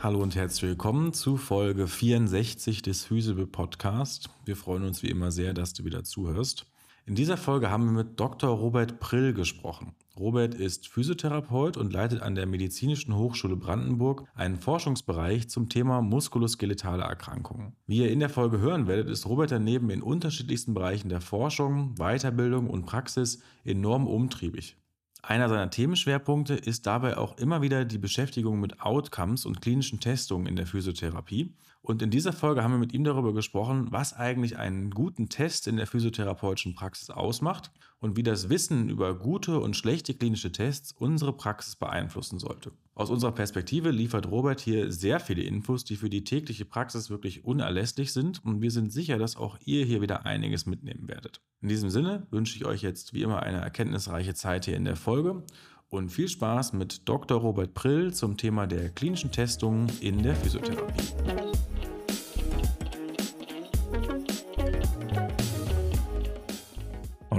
Hallo und herzlich willkommen zu Folge 64 des Physible Podcast. Wir freuen uns wie immer sehr, dass du wieder zuhörst. In dieser Folge haben wir mit Dr. Robert Prill gesprochen. Robert ist Physiotherapeut und leitet an der Medizinischen Hochschule Brandenburg einen Forschungsbereich zum Thema muskuloskeletale Erkrankungen. Wie ihr in der Folge hören werdet, ist Robert daneben in unterschiedlichsten Bereichen der Forschung, Weiterbildung und Praxis enorm umtriebig. Einer seiner Themenschwerpunkte ist dabei auch immer wieder die Beschäftigung mit Outcomes und klinischen Testungen in der Physiotherapie. Und in dieser Folge haben wir mit ihm darüber gesprochen, was eigentlich einen guten Test in der physiotherapeutischen Praxis ausmacht und wie das Wissen über gute und schlechte klinische Tests unsere Praxis beeinflussen sollte. Aus unserer Perspektive liefert Robert hier sehr viele Infos, die für die tägliche Praxis wirklich unerlässlich sind und wir sind sicher, dass auch ihr hier wieder einiges mitnehmen werdet. In diesem Sinne wünsche ich euch jetzt wie immer eine erkenntnisreiche Zeit hier in der Folge und viel Spaß mit Dr. Robert Prill zum Thema der klinischen Testungen in der Physiotherapie.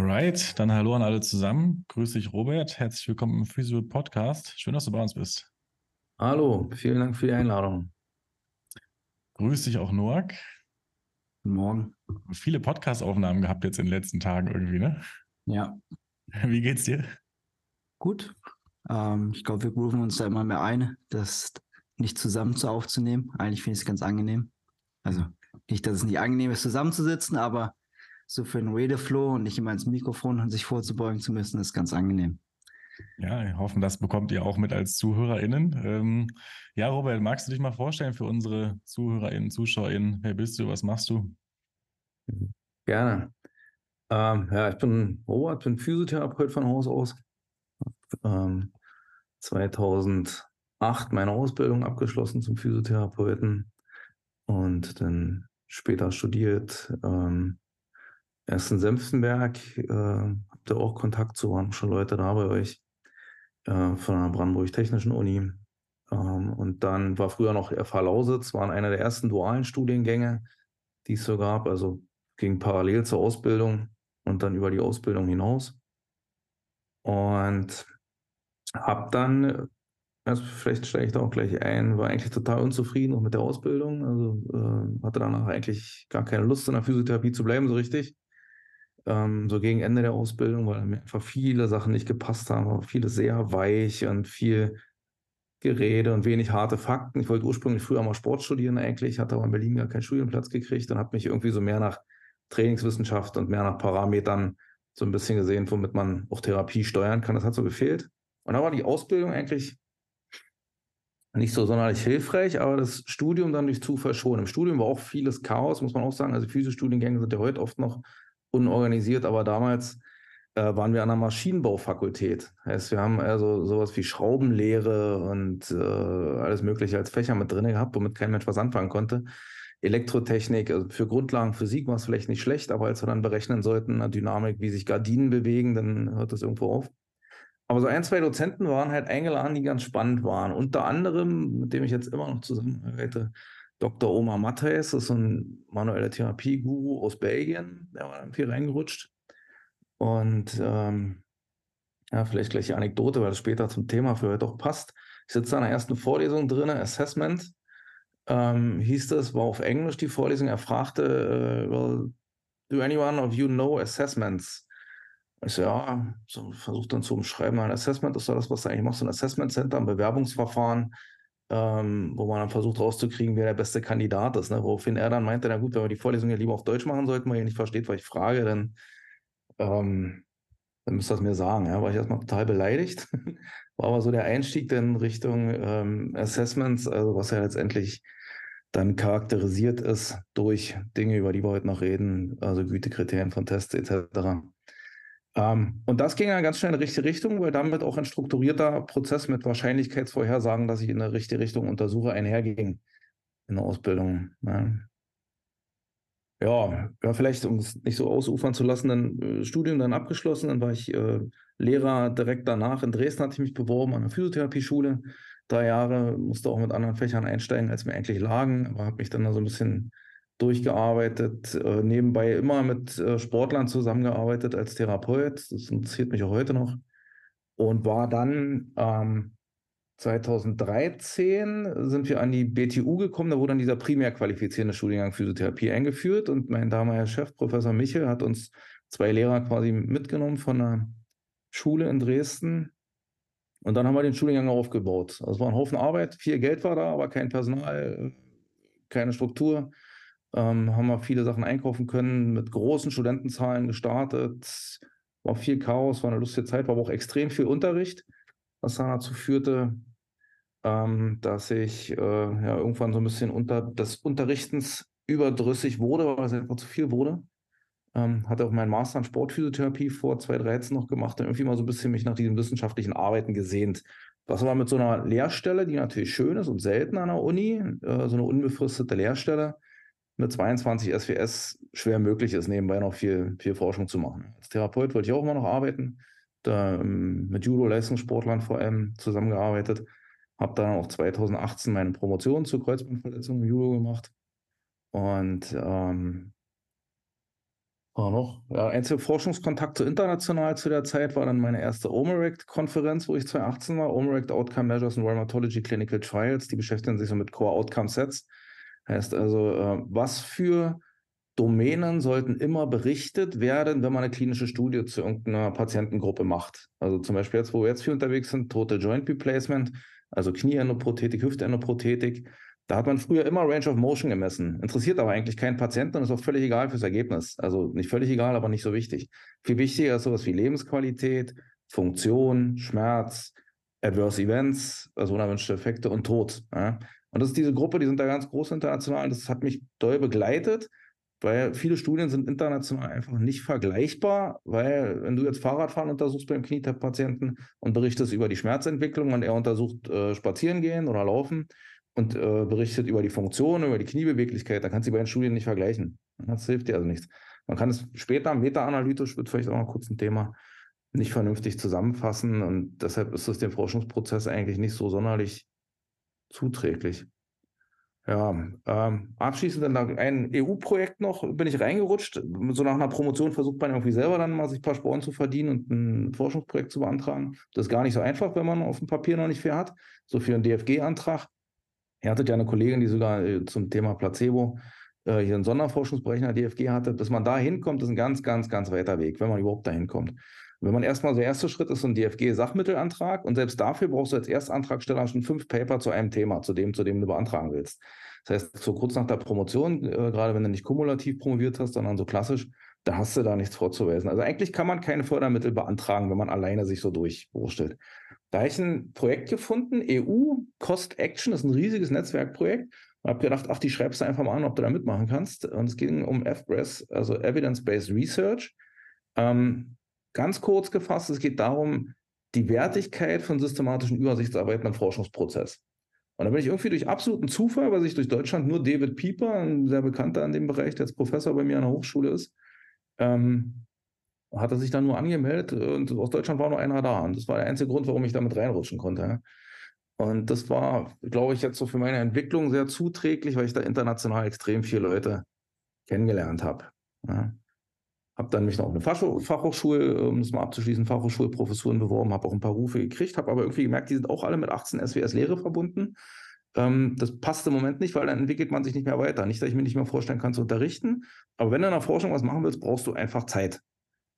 Alright, dann hallo an alle zusammen. Grüß dich, Robert. Herzlich willkommen im Physio Podcast. Schön, dass du bei uns bist. Hallo, vielen Dank für die Einladung. Grüß dich auch, Noak. Guten Morgen. Viele Podcast-Aufnahmen gehabt jetzt in den letzten Tagen irgendwie, ne? Ja. Wie geht's dir? Gut. Ähm, ich glaube, wir rufen uns da immer mehr ein, das nicht zusammen zu aufzunehmen. Eigentlich finde ich es ganz angenehm. Also nicht, dass es nicht angenehm ist, zusammenzusitzen, aber so für den Redeflow und nicht immer ins Mikrofon sich vorzubeugen zu müssen, ist ganz angenehm. Ja, wir hoffen, das bekommt ihr auch mit als ZuhörerInnen. Ähm, ja, Robert, magst du dich mal vorstellen für unsere ZuhörerInnen, ZuschauerInnen? Wer bist du? Was machst du? Gerne. Ähm, ja, ich bin Robert, bin Physiotherapeut von Haus aus. Ähm, 2008 meine Ausbildung abgeschlossen zum Physiotherapeuten und dann später studiert, ähm, erst in Senftenberg, äh, habt ihr auch Kontakt zu, waren schon Leute da bei euch äh, von der Brandenburg Technischen Uni. Ähm, und dann war früher noch FH Lausitz, waren einer der ersten dualen Studiengänge, die es so gab, also ging parallel zur Ausbildung und dann über die Ausbildung hinaus. Und habe dann, also vielleicht steige ich da auch gleich ein, war eigentlich total unzufrieden mit der Ausbildung. Also äh, hatte danach eigentlich gar keine Lust in der Physiotherapie zu bleiben, so richtig ähm, so gegen Ende der Ausbildung, weil mir einfach viele Sachen nicht gepasst haben, viele sehr weich und viel Gerede und wenig harte Fakten. Ich wollte ursprünglich früher mal Sport studieren eigentlich, hatte aber in Berlin gar keinen Studienplatz gekriegt und habe mich irgendwie so mehr nach Trainingswissenschaft und mehr nach Parametern so ein bisschen gesehen, womit man auch Therapie steuern kann. Das hat so gefehlt. Und da war die Ausbildung eigentlich nicht so sonderlich hilfreich, aber das Studium dann durch Zufall schon. Im Studium war auch vieles Chaos, muss man auch sagen. Also Physiostudiengänge sind ja heute oft noch unorganisiert, aber damals äh, waren wir an der Maschinenbaufakultät. Heißt, wir haben also sowas wie Schraubenlehre und äh, alles Mögliche als Fächer mit drin gehabt, womit kein Mensch was anfangen konnte. Elektrotechnik, also für Grundlagen Physik war es vielleicht nicht schlecht, aber als wir dann berechnen sollten, eine Dynamik, wie sich Gardinen bewegen, dann hört das irgendwo auf. Aber so ein, zwei Dozenten waren halt eingeladen, die ganz spannend waren. Unter anderem, mit dem ich jetzt immer noch zusammenarbeite, Dr. Omar Matthäus, das ist ein manueller Therapie-Guru aus Belgien, der war viel reingerutscht. Und ähm, ja, vielleicht gleich die Anekdote, weil das später zum Thema für heute auch passt. Ich sitze in der ersten Vorlesung drin, Assessment, ähm, hieß das, war auf Englisch die Vorlesung. Er fragte, äh, well, do anyone of you know assessments? Ich so, ja, so, versucht dann zu umschreiben, ein Assessment ist das, was du eigentlich machst, ein Assessment Center, ein Bewerbungsverfahren ähm, wo man dann versucht rauszukriegen, wer der beste Kandidat ist. Ne? Woraufhin er dann meinte, na gut, wenn wir die Vorlesung ja lieber auf Deutsch machen sollten, weil ihr nicht versteht, was ich frage, dann, ähm, dann müsst ihr das mir sagen. Ja? War ich erstmal total beleidigt. War aber so der Einstieg dann Richtung ähm, Assessments, also was ja letztendlich dann charakterisiert ist durch Dinge, über die wir heute noch reden, also Gütekriterien von Tests etc. Ähm, und das ging dann ganz schnell in die richtige Richtung, weil damit auch ein strukturierter Prozess mit Wahrscheinlichkeitsvorhersagen, dass ich in eine richtige Richtung untersuche, einherging in der Ausbildung. Ne? Ja, ja, vielleicht, um es nicht so ausufern zu lassen, dann äh, Studium dann abgeschlossen, dann war ich äh, Lehrer direkt danach. In Dresden hatte ich mich beworben an der Physiotherapie-Schule. Drei Jahre musste auch mit anderen Fächern einsteigen, als mir eigentlich lagen, aber habe mich dann da so ein bisschen durchgearbeitet, äh, nebenbei immer mit äh, Sportlern zusammengearbeitet als Therapeut. Das interessiert mich auch heute noch. Und war dann ähm, 2013 sind wir an die BTU gekommen, da wurde dann dieser primär qualifizierende Studiengang Physiotherapie eingeführt und mein damaliger Chef, Professor Michel, hat uns zwei Lehrer quasi mitgenommen von einer Schule in Dresden und dann haben wir den Studiengang aufgebaut. Also es war ein Haufen Arbeit, viel Geld war da, aber kein Personal, keine Struktur. Ähm, haben wir viele Sachen einkaufen können, mit großen Studentenzahlen gestartet. War viel Chaos, war eine lustige Zeit, war aber auch extrem viel Unterricht, was dann dazu führte, ähm, dass ich äh, ja irgendwann so ein bisschen unter des Unterrichtens überdrüssig wurde, weil es einfach zu viel wurde. Ähm, hatte auch meinen Master in Sportphysiotherapie vor 2013 noch gemacht und irgendwie mal so ein bisschen mich nach diesen wissenschaftlichen Arbeiten gesehnt. Das war mit so einer Lehrstelle, die natürlich schön ist und selten an der Uni, äh, so eine unbefristete Lehrstelle mit 22 SWS schwer möglich ist, nebenbei noch viel, viel Forschung zu machen. Als Therapeut wollte ich auch immer noch arbeiten, da ähm, mit Judo-Leistungssportlern vor allem zusammengearbeitet. Habe dann auch 2018 meine Promotion zur Kreuzbandverletzung im Judo gemacht. Und ähm, war noch, ja, einziger Forschungskontakt zu international zu der Zeit war dann meine erste OMERACT-Konferenz, wo ich 2018 war. OMERACT Outcome Measures in Rheumatology Clinical Trials. Die beschäftigen sich so mit Core Outcome Sets. Heißt also, äh, was für Domänen sollten immer berichtet werden, wenn man eine klinische Studie zu irgendeiner Patientengruppe macht. Also zum Beispiel jetzt, wo wir jetzt viel unterwegs sind, Total Joint Replacement, also Knieendoprothetik, Hüftendoprothetik. Da hat man früher immer Range of Motion gemessen. Interessiert aber eigentlich keinen Patienten und ist auch völlig egal fürs Ergebnis. Also nicht völlig egal, aber nicht so wichtig. Viel wichtiger ist sowas wie Lebensqualität, Funktion, Schmerz, Adverse Events, also unerwünschte Effekte und Tod. Ja? Und das ist diese Gruppe, die sind da ganz groß international. Das hat mich doll begleitet, weil viele Studien sind international einfach nicht vergleichbar, weil wenn du jetzt Fahrradfahren untersuchst beim Knietap-Patienten und berichtest über die Schmerzentwicklung und er untersucht äh, Spazieren gehen oder Laufen und äh, berichtet über die Funktion, über die Kniebeweglichkeit, dann kannst du die beiden Studien nicht vergleichen. Das hilft dir also nichts. Man kann es später meta-analytisch, wird vielleicht auch noch kurz ein Thema, nicht vernünftig zusammenfassen und deshalb ist es dem Forschungsprozess eigentlich nicht so sonderlich zuträglich. Ja, ähm, abschließend dann ein EU-Projekt noch, bin ich reingerutscht. So nach einer Promotion versucht man irgendwie selber dann mal sich ein paar Sporen zu verdienen und ein Forschungsprojekt zu beantragen. Das ist gar nicht so einfach, wenn man auf dem Papier noch nicht viel hat. So für einen DFG-Antrag. Ihr hattet ja eine Kollegin, die sogar äh, zum Thema Placebo äh, hier einen Sonderforschungsbereich in der DFG hatte. Bis man da hinkommt, ist ein ganz, ganz, ganz weiter Weg, wenn man überhaupt dahin kommt. Wenn man erstmal, der erste Schritt ist so ein DFG-Sachmittelantrag und selbst dafür brauchst du als Erstantragsteller schon fünf Paper zu einem Thema, zu dem, zu dem du beantragen willst. Das heißt, so kurz nach der Promotion, äh, gerade wenn du nicht kumulativ promoviert hast, sondern so klassisch, da hast du da nichts vorzuweisen. Also eigentlich kann man keine Fördermittel beantragen, wenn man alleine sich so durchwurstelt. Da habe ich ein Projekt gefunden, EU Cost Action, das ist ein riesiges Netzwerkprojekt. Und habe gedacht, ach, die schreibst du einfach mal an, ob du da mitmachen kannst. Und es ging um FBRES, also Evidence-Based Research. Ähm, Ganz kurz gefasst, es geht darum, die Wertigkeit von systematischen Übersichtsarbeiten im Forschungsprozess. Und da bin ich irgendwie durch absoluten Zufall, weil sich durch Deutschland nur David Pieper, ein sehr bekannter in dem Bereich, der jetzt Professor bei mir an der Hochschule ist, ähm, hat er sich dann nur angemeldet und aus Deutschland war nur einer da. Und das war der einzige Grund, warum ich damit reinrutschen konnte. Und das war, glaube ich, jetzt so für meine Entwicklung sehr zuträglich, weil ich da international extrem viele Leute kennengelernt habe. Ja. Habe dann mich noch auf eine Fachhochschule, um es mal abzuschließen, Fachhochschulprofessuren beworben, habe auch ein paar Rufe gekriegt, habe aber irgendwie gemerkt, die sind auch alle mit 18 SWS-Lehre verbunden. Ähm, das passt im Moment nicht, weil dann entwickelt man sich nicht mehr weiter. Nicht, dass ich mir nicht mehr vorstellen kann zu unterrichten, aber wenn du in der Forschung was machen willst, brauchst du einfach Zeit.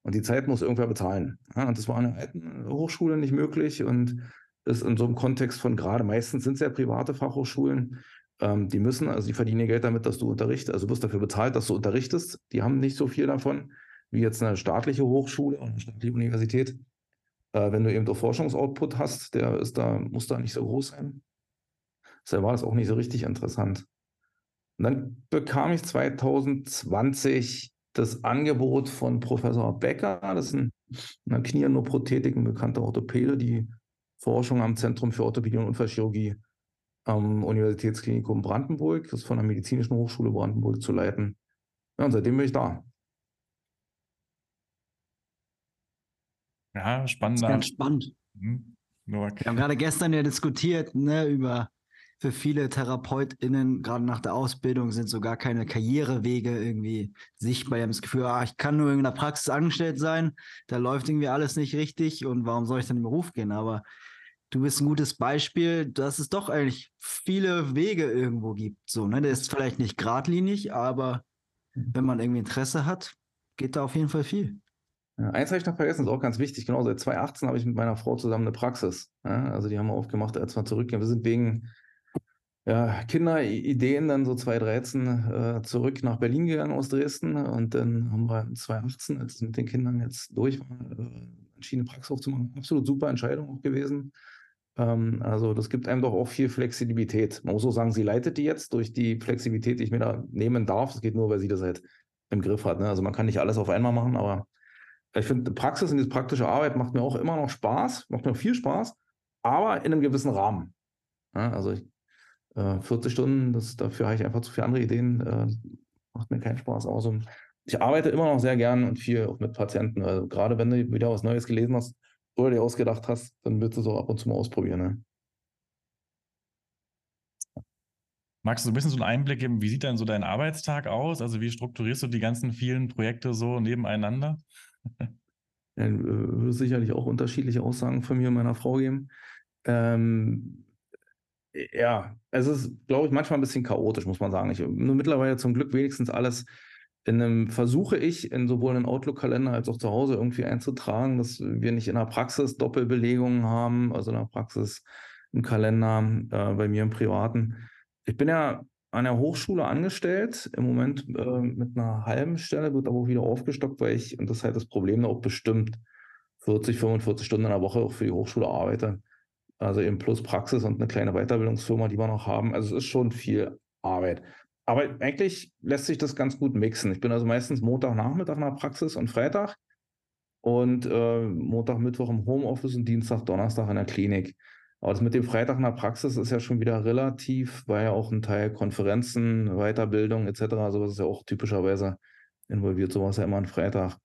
Und die Zeit muss irgendwer bezahlen. Ja, und das war an der alten Hochschule nicht möglich und ist in so einem Kontext von gerade, meistens sind es ja private Fachhochschulen, ähm, die müssen, also die verdienen ihr Geld damit, dass du unterrichtest, also du wirst dafür bezahlt, dass du unterrichtest. Die haben nicht so viel davon wie jetzt eine staatliche Hochschule und eine staatliche Universität. Äh, wenn du eben doch Forschungsoutput hast, der ist da, muss da nicht so groß sein. Deshalb war das auch nicht so richtig interessant. Und dann bekam ich 2020 das Angebot von Professor Becker, das ist ein, eine Knieenoprothetik, ein bekannter Orthopäde, die Forschung am Zentrum für Orthopädie und Unfallchirurgie am Universitätsklinikum Brandenburg, das ist von der Medizinischen Hochschule Brandenburg zu leiten. Ja, und seitdem bin ich da. Ja, spannend. Das ist ganz spannend. Mhm. Wir haben gerade gestern ja diskutiert ne, über für viele TherapeutInnen, gerade nach der Ausbildung, sind so gar keine Karrierewege irgendwie sichtbar. Die haben das Gefühl, ah, ich kann nur in der Praxis angestellt sein, da läuft irgendwie alles nicht richtig und warum soll ich dann in den Beruf gehen? Aber du bist ein gutes Beispiel, dass es doch eigentlich viele Wege irgendwo gibt. So, ne? Der ist vielleicht nicht geradlinig, aber wenn man irgendwie Interesse hat, geht da auf jeden Fall viel. Ja, eins habe ich noch vergessen, ist auch ganz wichtig. Genau, seit 2018 habe ich mit meiner Frau zusammen eine Praxis. Ja, also die haben wir aufgemacht, als wir zurückgehen. Wir sind wegen ja, Kinderideen dann so 2013 äh, zurück nach Berlin gegangen aus Dresden und dann haben wir 2018, als es mit den Kindern jetzt durch war, äh, entschieden, eine Praxis aufzumachen. Absolut super Entscheidung auch gewesen. Ähm, also das gibt einem doch auch viel Flexibilität. Man muss auch sagen, sie leitet die jetzt durch die Flexibilität, die ich mir da nehmen darf. Das geht nur, weil sie das halt im Griff hat. Ne? Also man kann nicht alles auf einmal machen, aber ich finde, Praxis und diese praktische Arbeit macht mir auch immer noch Spaß, macht mir viel Spaß, aber in einem gewissen Rahmen. Ja, also ich, äh, 40 Stunden, das, dafür habe ich einfach zu viele andere Ideen, äh, macht mir keinen Spaß. Also ich arbeite immer noch sehr gern und viel auch mit Patienten. Also gerade wenn du wieder was Neues gelesen hast oder dir ausgedacht hast, dann willst du es auch ab und zu mal ausprobieren. Ne? Magst du so ein bisschen so einen Einblick geben, wie sieht denn so dein Arbeitstag aus? Also wie strukturierst du die ganzen vielen Projekte so nebeneinander? Ja, äh, würde sicherlich auch unterschiedliche Aussagen von mir und meiner Frau geben. Ähm, ja, es ist, glaube ich, manchmal ein bisschen chaotisch, muss man sagen. Ich nur mittlerweile zum Glück wenigstens alles in einem, versuche ich in sowohl einen Outlook-Kalender als auch zu Hause irgendwie einzutragen, dass wir nicht in der Praxis Doppelbelegungen haben, also in der Praxis im Kalender, äh, bei mir im Privaten. Ich bin ja an der Hochschule angestellt, im Moment äh, mit einer halben Stelle, wird aber auch wieder aufgestockt, weil ich, und das ist halt das Problem, auch bestimmt 40, 45 Stunden in der Woche auch für die Hochschule arbeite. Also eben plus Praxis und eine kleine Weiterbildungsfirma, die wir noch haben. Also es ist schon viel Arbeit. Aber eigentlich lässt sich das ganz gut mixen. Ich bin also meistens Montagnachmittag in der Praxis und Freitag und äh, Montag, Mittwoch im Homeoffice und Dienstag, Donnerstag in der Klinik. Aber das mit dem Freitag in der Praxis ist ja schon wieder relativ, weil ja auch ein Teil Konferenzen, Weiterbildung etc. Sowas ist ja auch typischerweise involviert, sowas ja immer am Freitag.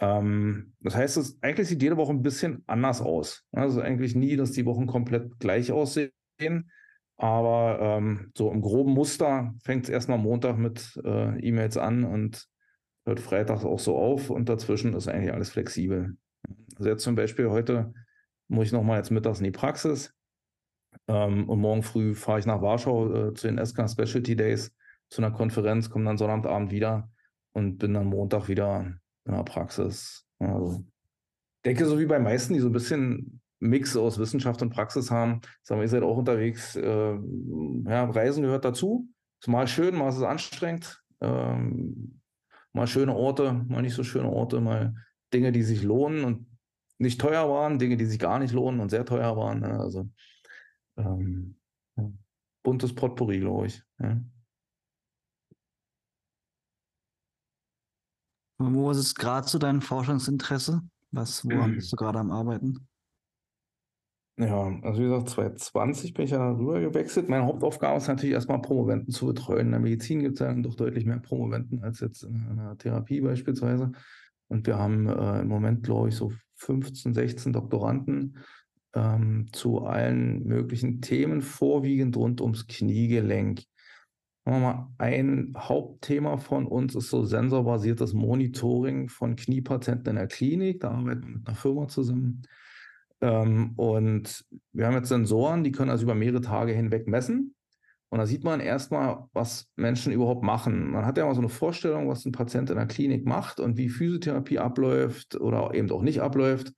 Ähm, das heißt, es, eigentlich sieht jede Woche ein bisschen anders aus. Also eigentlich nie, dass die Wochen komplett gleich aussehen. Aber ähm, so im groben Muster fängt es erstmal Montag mit äh, E-Mails an und hört Freitag auch so auf und dazwischen ist eigentlich alles flexibel. Also jetzt zum Beispiel heute muss ich nochmal jetzt mittags in die Praxis. Ähm, und morgen früh fahre ich nach Warschau äh, zu den SK Specialty Days, zu einer Konferenz, komme dann Sonnabendabend wieder und bin dann Montag wieder in der Praxis. Also, denke, so wie bei meisten, die so ein bisschen Mix aus Wissenschaft und Praxis haben, sagen wir, ihr seid auch unterwegs. Äh, ja, Reisen gehört dazu. Ist mal schön, mal ist es anstrengend. Ähm, mal schöne Orte, mal nicht so schöne Orte, mal Dinge, die sich lohnen und nicht teuer waren, Dinge, die sich gar nicht lohnen und sehr teuer waren. Ne? Also ähm, buntes Potpourri, glaube ich. Ja. Wo ist es gerade zu deinem Forschungsinteresse? Was, woran mhm. bist du gerade am Arbeiten? Ja, also wie gesagt, 2020 bin ich ja rüber gewechselt. Meine Hauptaufgabe ist natürlich erstmal Promoventen zu betreuen. In der Medizin gibt es ja doch deutlich mehr Promoventen als jetzt in einer Therapie beispielsweise. Und wir haben äh, im Moment, glaube ich, so 15, 16 Doktoranden ähm, zu allen möglichen Themen, vorwiegend rund ums Kniegelenk. Ein Hauptthema von uns ist so sensorbasiertes Monitoring von Kniepatienten in der Klinik. Da arbeiten wir mit einer Firma zusammen. Ähm, und wir haben jetzt Sensoren, die können also über mehrere Tage hinweg messen. Und da sieht man erstmal, was Menschen überhaupt machen. Man hat ja mal so eine Vorstellung, was ein Patient in der Klinik macht und wie Physiotherapie abläuft oder eben auch nicht abläuft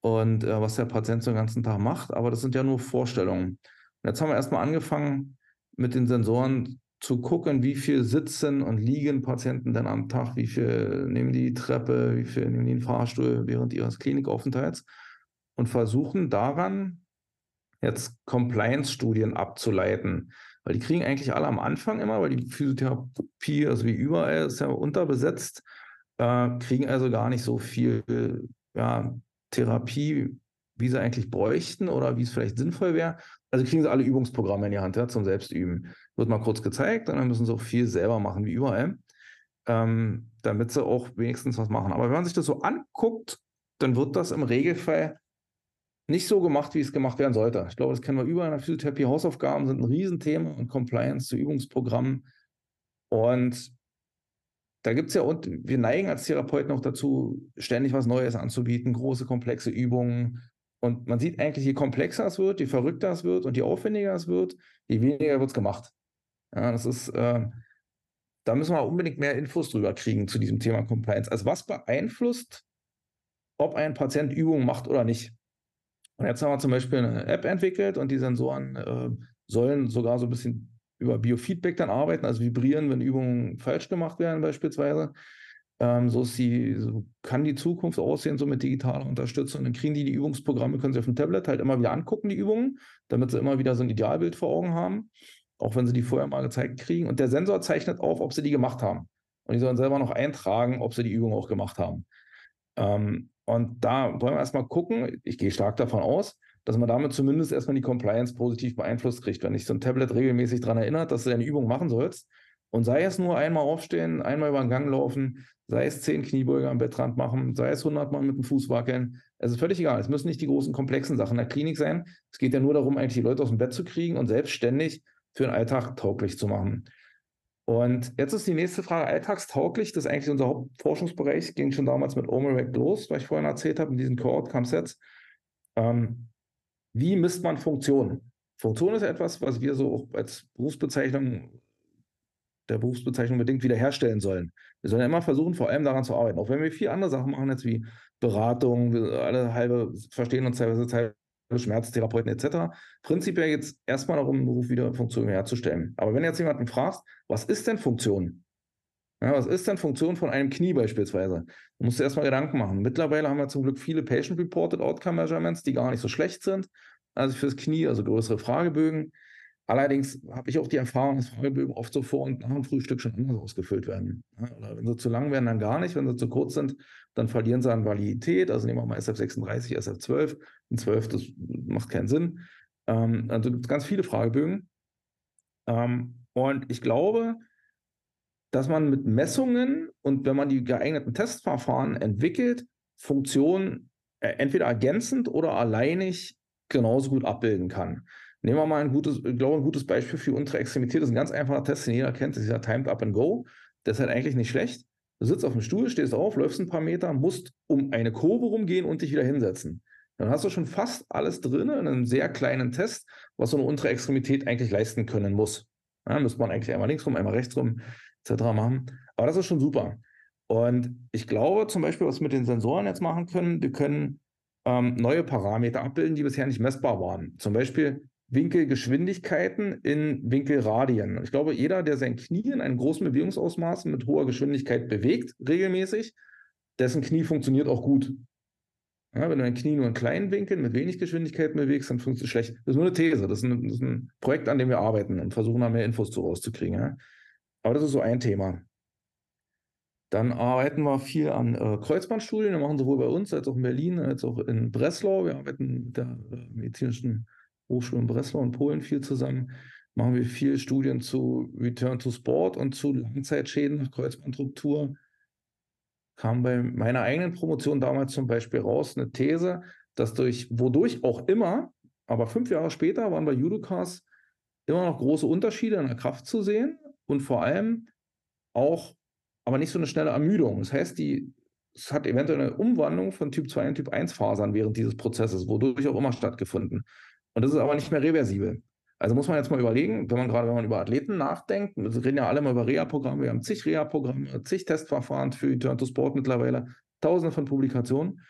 und äh, was der Patient so den ganzen Tag macht. Aber das sind ja nur Vorstellungen. Und jetzt haben wir erstmal angefangen, mit den Sensoren zu gucken, wie viel sitzen und liegen Patienten denn am Tag, wie viel nehmen die Treppe, wie viel nehmen die den Fahrstuhl während ihres Klinikaufenthalts und versuchen daran jetzt Compliance-Studien abzuleiten. Weil die kriegen eigentlich alle am Anfang immer, weil die Physiotherapie, also wie überall, ist ja unterbesetzt, äh, kriegen also gar nicht so viel ja, Therapie, wie sie eigentlich bräuchten oder wie es vielleicht sinnvoll wäre. Also kriegen sie alle Übungsprogramme in die Hand ja, zum Selbstüben. Wird mal kurz gezeigt und dann müssen sie auch viel selber machen, wie überall, ähm, damit sie auch wenigstens was machen. Aber wenn man sich das so anguckt, dann wird das im Regelfall nicht so gemacht, wie es gemacht werden sollte. Ich glaube, das kennen wir überall in der Physiotherapie. Hausaufgaben sind ein Riesenthema und Compliance zu Übungsprogrammen. Und da gibt es ja, und wir neigen als Therapeuten auch dazu, ständig was Neues anzubieten, große, komplexe Übungen. Und man sieht eigentlich, je komplexer es wird, je verrückter es wird und je aufwendiger es wird, je weniger wird es gemacht. Ja, das ist, äh, da müssen wir unbedingt mehr Infos drüber kriegen zu diesem Thema Compliance. Also was beeinflusst, ob ein Patient Übungen macht oder nicht? Und jetzt haben wir zum Beispiel eine App entwickelt und die Sensoren äh, sollen sogar so ein bisschen über Biofeedback dann arbeiten, also vibrieren, wenn Übungen falsch gemacht werden beispielsweise. Ähm, so, die, so kann die Zukunft aussehen, so mit digitaler Unterstützung. Dann kriegen die die Übungsprogramme, können sie auf dem Tablet halt immer wieder angucken, die Übungen, damit sie immer wieder so ein Idealbild vor Augen haben, auch wenn sie die vorher mal gezeigt kriegen. Und der Sensor zeichnet auf, ob sie die gemacht haben. Und die sollen selber noch eintragen, ob sie die Übung auch gemacht haben. Ähm, und da wollen wir erstmal gucken, ich gehe stark davon aus, dass man damit zumindest erstmal die Compliance positiv beeinflusst kriegt. Wenn dich so ein Tablet regelmäßig daran erinnert, dass du deine Übung machen sollst, und sei es nur einmal aufstehen, einmal über den Gang laufen, sei es zehn Kniebeuge am Bettrand machen, sei es hundertmal mit dem Fuß wackeln. Es ist völlig egal. Es müssen nicht die großen, komplexen Sachen in der Klinik sein. Es geht ja nur darum, eigentlich die Leute aus dem Bett zu kriegen und selbstständig für den Alltag tauglich zu machen. Und jetzt ist die nächste Frage alltagstauglich. Das ist eigentlich unser Hauptforschungsbereich. Ging schon damals mit Omerec los, was ich vorhin erzählt habe, in diesen Core-Outcome-Sets. Ähm, wie misst man Funktionen? Funktion ist etwas, was wir so auch als Berufsbezeichnung der Berufsbezeichnung bedingt wiederherstellen sollen. Wir sollen immer versuchen, vor allem daran zu arbeiten. Auch wenn wir viele andere Sachen machen, jetzt wie Beratung, wir alle halbe verstehen uns teilweise teilweise Schmerztherapeuten etc. Prinzipiell geht es erstmal darum, einen Beruf wieder Funktion herzustellen. Aber wenn jetzt jemanden fragst, was ist denn Funktion? Ja, was ist denn Funktion von einem Knie beispielsweise? Du musst dir erstmal Gedanken machen. Mittlerweile haben wir zum Glück viele Patient-Reported Outcome Measurements, die gar nicht so schlecht sind. Also fürs Knie, also größere Fragebögen. Allerdings habe ich auch die Erfahrung, dass Fragebögen oft so vor und nach dem Frühstück schon anders ausgefüllt werden. oder wenn sie zu lang werden, dann gar nicht. Wenn sie zu kurz sind, dann verlieren sie an Validität. Also nehmen wir mal SF36, SF12. Ein 12, das macht keinen Sinn. Ähm, also gibt es ganz viele Fragebögen. Ähm, und ich glaube, dass man mit Messungen und wenn man die geeigneten Testverfahren entwickelt, Funktionen äh, entweder ergänzend oder alleinig genauso gut abbilden kann. Nehmen wir mal ein gutes, ich glaube, ein gutes Beispiel für untere Extremität. Das ist ein ganz einfacher Test, den jeder kennt. Das ist ja Timed Up and Go. Der ist halt eigentlich nicht schlecht. Du sitzt auf dem Stuhl, stehst auf, läufst ein paar Meter, musst um eine Kurve rumgehen und dich wieder hinsetzen. Dann hast du schon fast alles drin in einem sehr kleinen Test, was so eine untere Extremität eigentlich leisten können muss. Ja, müsste man eigentlich einmal links rum, einmal rechts rum, etc. machen. Aber das ist schon super. Und ich glaube zum Beispiel, was wir mit den Sensoren jetzt machen können, wir können ähm, neue Parameter abbilden, die bisher nicht messbar waren. Zum Beispiel Winkelgeschwindigkeiten in Winkelradien. Ich glaube, jeder, der sein Knie in einem großen Bewegungsausmaß mit hoher Geschwindigkeit bewegt, regelmäßig, dessen Knie funktioniert auch gut. Ja, wenn du dein Knie nur in kleinen Winkeln mit wenig Geschwindigkeit bewegst, dann funktioniert es schlecht. Das ist nur eine These. Das ist ein, das ist ein, Projekt, an dem wir arbeiten und versuchen, da mehr Infos zu rauszukriegen. Ja. Aber das ist so ein Thema. Dann arbeiten wir viel an äh, Kreuzbandstudien. Wir machen sowohl bei uns als auch in Berlin, als auch in Breslau. Wir arbeiten mit der äh, medizinischen Hochschule in Breslau und Polen viel zusammen, machen wir viel Studien zu Return to Sport und zu Langzeitschäden nach Kreuzbandruptur. Kam bei meiner eigenen Promotion damals zum Beispiel raus eine These, dass durch, wodurch auch immer, aber fünf Jahre später waren bei Judokas immer noch große Unterschiede in der Kraft zu sehen und vor allem auch, aber nicht so eine schnelle Ermüdung. Das heißt, die, es hat eventuell eine Umwandlung von Typ 2 in Typ 1 Fasern während dieses Prozesses, wodurch auch immer stattgefunden. Und das ist aber nicht mehr reversibel. Also muss man jetzt mal überlegen, wenn man gerade, wenn man über Athleten nachdenkt, wir reden ja alle mal über Reha-Programme, wir haben zig Reha-Programme, zig Testverfahren für Return to Sport mittlerweile, tausende von Publikationen.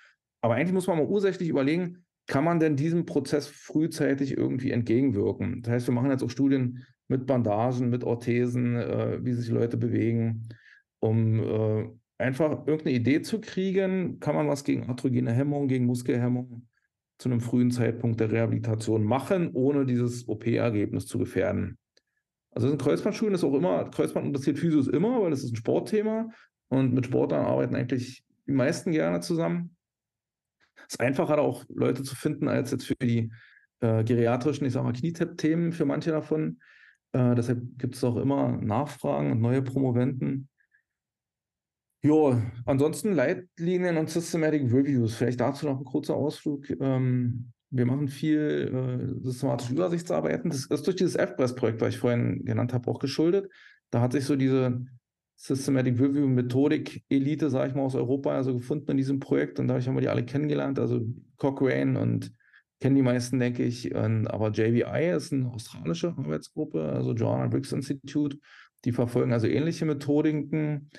Aber eigentlich muss man mal ursächlich überlegen, kann man denn diesem Prozess frühzeitig irgendwie entgegenwirken? Das heißt, wir machen jetzt auch Studien mit Bandagen, mit Orthesen, äh, wie sich Leute bewegen, um äh, einfach irgendeine Idee zu kriegen, kann man was gegen atrogene Hemmung, gegen Muskelhemmung zu einem frühen Zeitpunkt der Rehabilitation machen, ohne dieses OP-Ergebnis zu gefährden. Also in Kreuzbandschulen ist auch immer, Kreuzband interessiert Physios immer, weil es ist ein Sportthema und mit Sportlern arbeiten eigentlich die meisten gerne zusammen. Es ist einfacher auch Leute zu finden als jetzt für die äh, geriatrischen, ich sage mal, Knietap-Themen für manche davon. Äh, deshalb gibt es auch immer Nachfragen und neue Promoventen. Ja, ansonsten Leitlinien und Systematic Reviews. Vielleicht dazu noch ein kurzer Ausflug. Ähm, Wir machen viel äh, systematische Übersichtsarbeiten. Das ist durch dieses FPRESS-Projekt, was ich vorhin genannt habe, auch geschuldet. Da hat sich so diese Systematic Review Methodik Elite, sage ich mal, aus Europa also gefunden in diesem Projekt. Und dadurch haben wir die alle kennengelernt. Also Cochrane und kennen die meisten, denke ich. Und, aber JVI ist eine australische Arbeitsgruppe, also Joanna Briggs Institute. Die verfolgen also ähnliche Methodiken,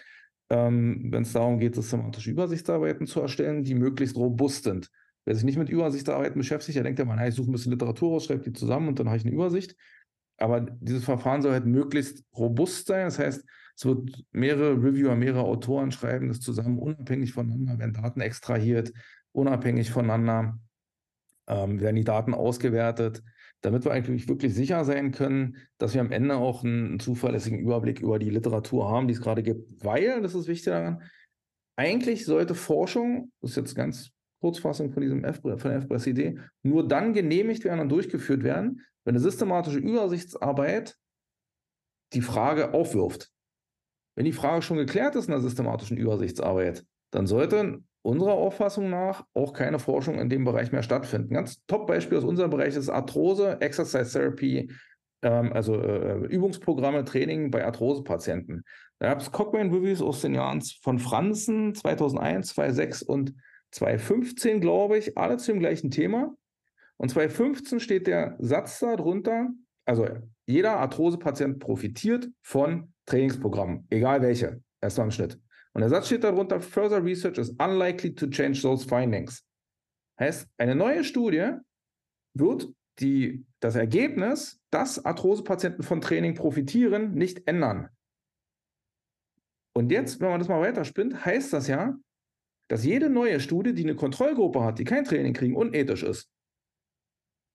ähm, wenn es darum geht, systematische Übersichtsarbeiten zu erstellen, die möglichst robust sind. Wer sich nicht mit Übersichtsarbeiten beschäftigt, der denkt ja mal, ich suche ein bisschen Literatur raus, schreibe die zusammen und dann habe ich eine Übersicht. Aber dieses Verfahren soll halt möglichst robust sein. Das heißt, es wird mehrere Reviewer, mehrere Autoren schreiben das zusammen, unabhängig voneinander, werden Daten extrahiert, unabhängig voneinander, ähm, werden die Daten ausgewertet, damit wir eigentlich wirklich sicher sein können, dass wir am Ende auch einen zuverlässigen Überblick über die Literatur haben, die es gerade gibt. Weil, das ist wichtig daran, eigentlich sollte Forschung, das ist jetzt ganz Kurzfassung von diesem F von der FBRS-Idee, nur dann genehmigt werden und durchgeführt werden, wenn eine systematische Übersichtsarbeit die Frage aufwirft. Wenn die Frage schon geklärt ist in der systematischen Übersichtsarbeit, dann sollte unserer Auffassung nach auch keine Forschung in dem Bereich mehr stattfinden. Ganz Top-Beispiel aus unserem Bereich ist Arthrose, Exercise Therapy, ähm, also äh, Übungsprogramme, Training bei Arthrose-Patienten. Da gab es Cochrane-Reviews aus den Jahren von Franzen 2001, 2006 und 2015, glaube ich, alle zu dem gleichen Thema. Und 2015 steht der Satz darunter, also jeder Arthrose-Patient profitiert von Trainingsprogrammen, egal welche, erstmal im Schnitt. Und der Satz steht darunter, further research is unlikely to change those findings. Heißt, eine neue Studie wird die, das Ergebnis, dass Arthrosepatienten von Training profitieren, nicht ändern. Und jetzt, wenn man das mal weiterspinnt, heißt das ja, dass jede neue Studie, die eine Kontrollgruppe hat, die kein Training kriegen, unethisch ist.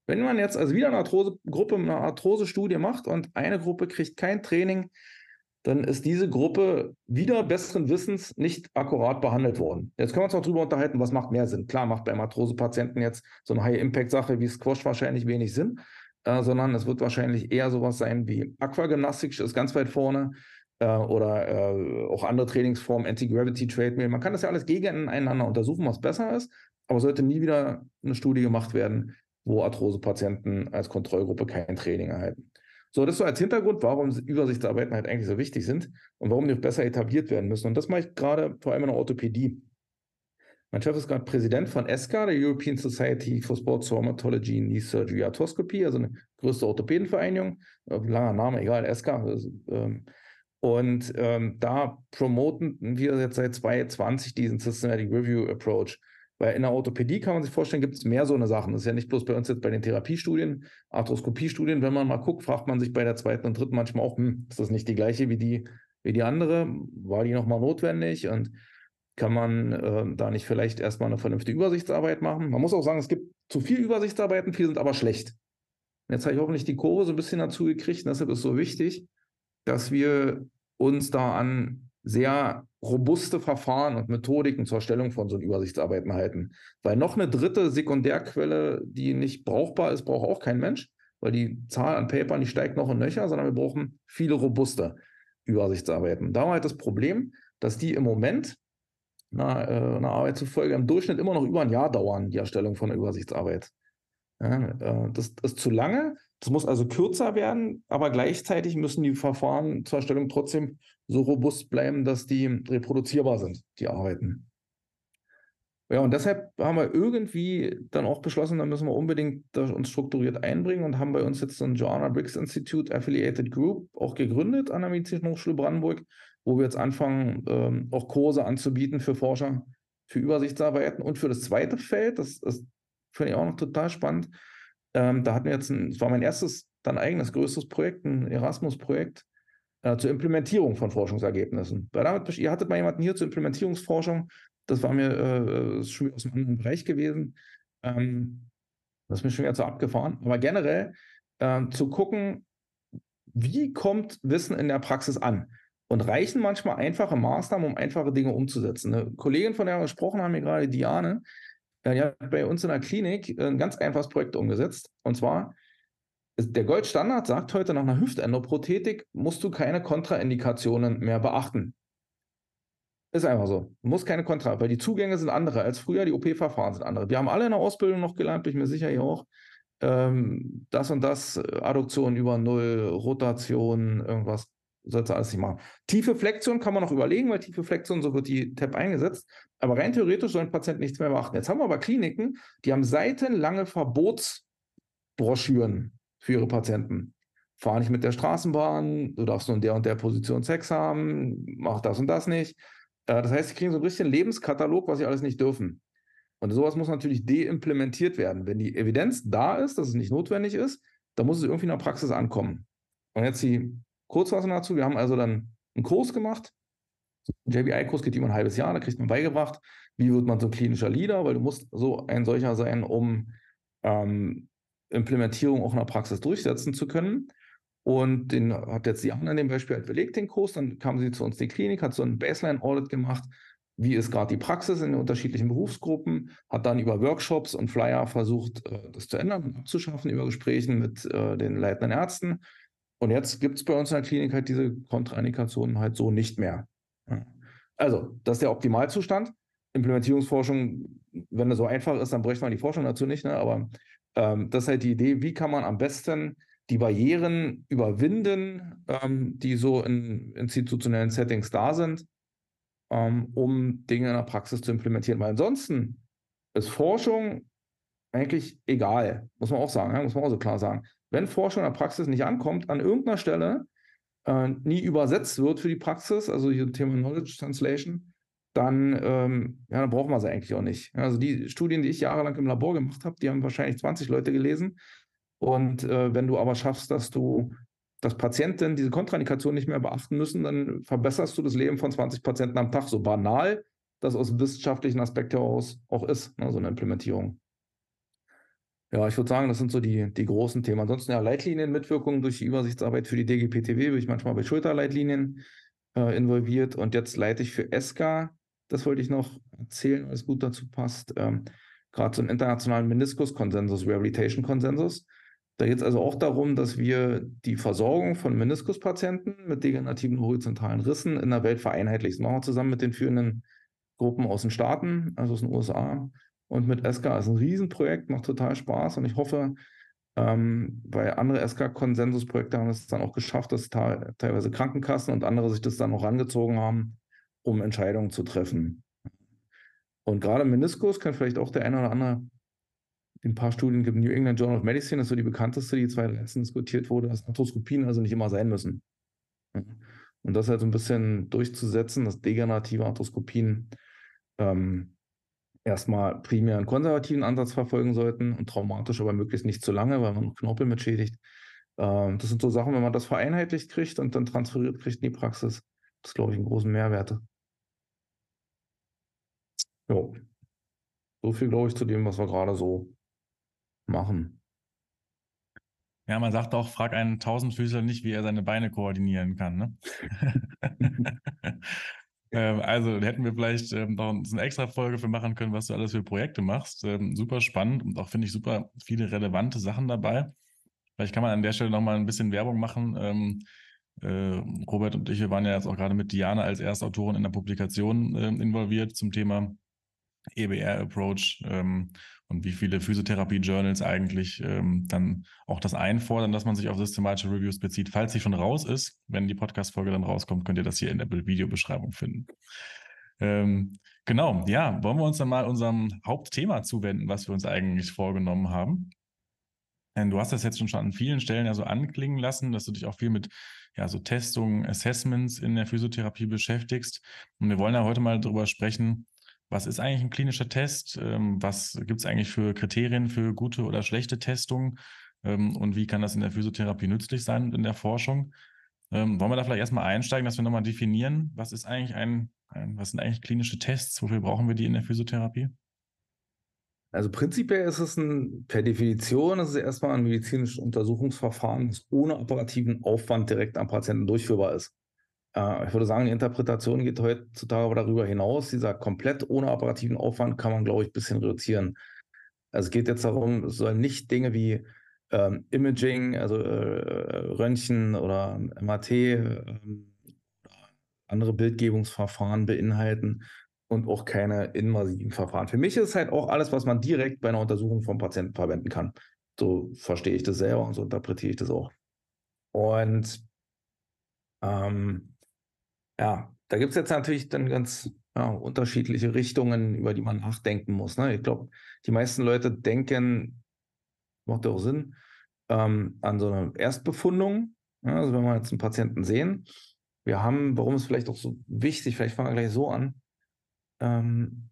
Wenn man jetzt also wieder eine Arthrose-Gruppe, eine Arthrose-Studie macht und eine Gruppe kriegt kein Training, dann ist diese Gruppe wieder besseren Wissens nicht akkurat behandelt worden. Jetzt können wir uns noch darüber unterhalten, was macht mehr Sinn. Klar macht beim Arthrose-Patienten jetzt so eine High-Impact-Sache wie Squash wahrscheinlich wenig Sinn, äh, sondern es wird wahrscheinlich eher sowas sein wie Aquagymnastik, ist ganz weit vorne, äh, oder äh, auch andere Trainingsformen, Anti-Gravity, Treadmill. Man kann das ja alles gegeneinander untersuchen, was besser ist, aber sollte nie wieder eine Studie gemacht werden, wo Arthrose-Patienten als Kontrollgruppe kein Training erhalten. So, das so als Hintergrund, warum Übersichtsarbeiten halt eigentlich so wichtig sind und warum die auch besser etabliert werden müssen. Und das mache ich gerade vor allem in der Orthopädie. Mein Chef ist gerade Präsident von ESCA, der European Society for Sports Traumatology Knee Surgery Arthroscopy, also eine größte Orthopädenvereinigung. Äh, langer Name, egal, ESCA. Also, ähm, und ähm, da promoten wir jetzt seit 2020 diesen Systematic Review Approach. Weil in der Orthopädie kann man sich vorstellen, gibt es mehr so eine Sachen. Das ist ja nicht bloß bei uns jetzt bei den Therapiestudien, Arthroskopiestudien. Wenn man mal guckt, fragt man sich bei der zweiten und dritten manchmal auch, hm, ist das nicht die gleiche wie die, wie die andere? War die nochmal notwendig? Und kann man äh, da nicht vielleicht erstmal eine vernünftige Übersichtsarbeit machen? Man muss auch sagen, es gibt zu viel Übersichtsarbeiten, viele sind aber schlecht. Jetzt habe ich hoffentlich die Kurve so ein bisschen dazu gekriegt. Und deshalb ist es so wichtig, dass wir uns da an sehr robuste Verfahren und Methodiken zur Erstellung von so Übersichtsarbeiten halten. Weil noch eine dritte Sekundärquelle, die nicht brauchbar ist, braucht auch kein Mensch, weil die Zahl an Papern, die steigt noch und nöcher, sondern wir brauchen viele robuste Übersichtsarbeiten. Da wir halt das Problem, dass die im Moment einer, äh, einer Arbeit zufolge im Durchschnitt immer noch über ein Jahr dauern, die Erstellung von einer Übersichtsarbeit. Ja, äh, das ist zu lange. Das muss also kürzer werden, aber gleichzeitig müssen die Verfahren zur Erstellung trotzdem so robust bleiben, dass die reproduzierbar sind, die Arbeiten. Ja, und deshalb haben wir irgendwie dann auch beschlossen, da müssen wir unbedingt uns strukturiert einbringen und haben bei uns jetzt so ein Joanna Briggs Institute Affiliated Group auch gegründet an der Medizinischen Hochschule Brandenburg, wo wir jetzt anfangen, ähm, auch Kurse anzubieten für Forscher, für Übersichtsarbeiten und für das zweite Feld, das, das finde ich auch noch total spannend. Ähm, da hatten wir jetzt, ein, das war mein erstes, dann eigenes größeres Projekt, ein Erasmus-Projekt, äh, zur Implementierung von Forschungsergebnissen. Weil damit, ihr hattet mal jemanden hier zur Implementierungsforschung, das war mir äh, schon aus einem anderen Bereich gewesen. Ähm, das ist mir schon wieder zu abgefahren. Aber generell äh, zu gucken, wie kommt Wissen in der Praxis an? Und reichen manchmal einfache Maßnahmen, um einfache Dinge umzusetzen. Eine Kollegin, von der wir gesprochen haben, hier gerade Diane, äh, die hat bei uns in der Klinik ein ganz einfaches Projekt umgesetzt. Und zwar der Goldstandard sagt heute, nach einer Hüftendoprothetik musst du keine Kontraindikationen mehr beachten. Ist einfach so. Muss keine Kontra, weil die Zugänge sind andere als früher, die OP-Verfahren sind andere. Wir haben alle in der Ausbildung noch gelernt, bin ich mir sicher hier auch, ähm, das und das, äh, Adduktion über Null, Rotation, irgendwas, sollst du alles nicht machen. Tiefe Flexion kann man noch überlegen, weil tiefe Flexion, so wird die TAP eingesetzt. Aber rein theoretisch soll ein Patient nichts mehr beachten. Jetzt haben wir aber Kliniken, die haben seitenlange Verbotsbroschüren für ihre Patienten. Fahr nicht mit der Straßenbahn, du darfst nur in der und der Position Sex haben, mach das und das nicht. Äh, das heißt, sie kriegen so ein bisschen Lebenskatalog, was sie alles nicht dürfen. Und sowas muss natürlich deimplementiert werden. Wenn die Evidenz da ist, dass es nicht notwendig ist, dann muss es irgendwie in der Praxis ankommen. Und jetzt die Kurzfassung dazu. Wir haben also dann einen Kurs gemacht. Ein JBI-Kurs geht über ein halbes Jahr. Da kriegt man beigebracht, wie wird man so klinischer Leader, weil du musst so ein solcher sein, um ähm, Implementierung auch in der Praxis durchsetzen zu können. Und den hat jetzt die anderen in dem Beispiel halt belegt, den Kurs. Dann kam sie zu uns in die Klinik, hat so ein Baseline-Audit gemacht. Wie ist gerade die Praxis in den unterschiedlichen Berufsgruppen? Hat dann über Workshops und Flyer versucht, äh, das zu ändern abzuschaffen, über Gesprächen mit äh, den leitenden Ärzten. Und jetzt gibt es bei uns in der Klinik halt diese Kontraindikationen halt so nicht mehr. Also, das ist der Optimalzustand. Implementierungsforschung, wenn das so einfach ist, dann bräuchte man die Forschung dazu nicht. Ne? Aber ähm, das ist halt die Idee, wie kann man am besten die Barrieren überwinden, ähm, die so in institutionellen Settings da sind, ähm, um Dinge in der Praxis zu implementieren. Weil ansonsten ist Forschung eigentlich egal, muss man auch sagen, ja? muss man auch so klar sagen. Wenn Forschung in der Praxis nicht ankommt, an irgendeiner Stelle äh, nie übersetzt wird für die Praxis, also hier Thema Knowledge Translation, dann, ähm, ja, dann brauchen wir sie eigentlich auch nicht. Also die Studien, die ich jahrelang im Labor gemacht habe, die haben wahrscheinlich 20 Leute gelesen und äh, wenn du aber schaffst, dass du, dass Patienten diese Kontraindikation nicht mehr beachten müssen, dann verbesserst du das Leben von 20 Patienten am Tag. So banal das aus wissenschaftlichen Aspekt heraus auch ist, ne, so eine Implementierung. Ja, ich würde sagen, das sind so die, die großen Themen. Ansonsten ja, Leitlinienmitwirkung durch die Übersichtsarbeit für die DGPTW bin ich manchmal bei Schulterleitlinien äh, involviert und jetzt leite ich für ESCA, das wollte ich noch erzählen, weil es gut dazu passt, ähm, gerade einen internationalen Meniskus-Konsensus, Rehabilitation-Konsensus. Da geht es also auch darum, dass wir die Versorgung von Meniskuspatienten mit degenerativen horizontalen Rissen in der Welt vereinheitlichen. Machen wir zusammen mit den führenden Gruppen aus den Staaten, also aus den USA und mit SK. Das ist ein Riesenprojekt, macht total Spaß und ich hoffe, ähm, weil andere SK-Konsensusprojekte haben es dann auch geschafft, dass teilweise Krankenkassen und andere sich das dann auch rangezogen haben, um Entscheidungen zu treffen. Und gerade Meniskus kann vielleicht auch der eine oder andere ein paar Studien gibt. New England Journal of Medicine ist so die bekannteste, die 2013 diskutiert wurde, dass Arthroskopien also nicht immer sein müssen. Und das halt so ein bisschen durchzusetzen, dass degenerative Arthroskopien ähm, erstmal primär einen konservativen Ansatz verfolgen sollten und traumatisch aber möglichst nicht zu lange, weil man Knorpel mitschädigt. Ähm, das sind so Sachen, wenn man das vereinheitlicht kriegt und dann transferiert kriegt in die Praxis, das glaube ich einen großen Mehrwert. Jo. So viel, glaube ich, zu dem, was wir gerade so machen. Ja, man sagt auch, frag einen Tausendfüßler nicht, wie er seine Beine koordinieren kann. Ne? ähm, also hätten wir vielleicht ähm, noch eine extra Folge für machen können, was du alles für Projekte machst. Ähm, super spannend und auch finde ich super viele relevante Sachen dabei. Vielleicht kann man an der Stelle nochmal ein bisschen Werbung machen. Ähm, äh, Robert und ich, wir waren ja jetzt auch gerade mit Diana als Erstautorin in der Publikation äh, involviert zum Thema EBR-Approach ähm, und wie viele Physiotherapie-Journals eigentlich ähm, dann auch das einfordern, dass man sich auf systematische Reviews bezieht. Falls sie schon raus ist, wenn die Podcast-Folge dann rauskommt, könnt ihr das hier in der Videobeschreibung finden. Ähm, genau, ja, wollen wir uns dann mal unserem Hauptthema zuwenden, was wir uns eigentlich vorgenommen haben. Denn du hast das jetzt schon an vielen Stellen ja so anklingen lassen, dass du dich auch viel mit ja, so Testungen, Assessments in der Physiotherapie beschäftigst. Und wir wollen ja heute mal darüber sprechen, was ist eigentlich ein klinischer Test? Ähm, was gibt es eigentlich für Kriterien für gute oder schlechte Testungen? Ähm, und wie kann das in der Physiotherapie nützlich sein und in der Forschung? Ähm, wollen wir da vielleicht erstmal einsteigen, dass wir nochmal definieren, was ist eigentlich ein, ein, was sind eigentlich klinische Tests? Wofür brauchen wir die in der Physiotherapie? Also prinzipiell ist es ein, per Definition, ist es erstmal ein medizinisches Untersuchungsverfahren, das ohne operativen Aufwand direkt am Patienten durchführbar ist. Äh, ich würde sagen, die Interpretation geht heutzutage aber darüber hinaus. Dieser komplett ohne operativen Aufwand kann man, glaube ich, ein bisschen reduzieren. Also es geht jetzt darum, es sollen nicht Dinge wie ähm, Imaging, also äh, Röntgen oder MRT, äh, andere Bildgebungsverfahren beinhalten und auch keine invasiven Verfahren. Für mich ist es halt auch alles, was man direkt bei einer Untersuchung vom Patienten verwenden kann. So verstehe ich das selber und so interpretiere ich das auch. Und ähm, ja, da gibt es jetzt natürlich dann ganz ja, unterschiedliche Richtungen, über die man nachdenken muss. Ne? Ich glaube, die meisten Leute denken, macht auch Sinn, ähm, an so eine Erstbefundung. Ja, also wenn wir jetzt einen Patienten sehen, wir haben, warum ist vielleicht auch so wichtig, vielleicht fangen wir gleich so an. Ähm,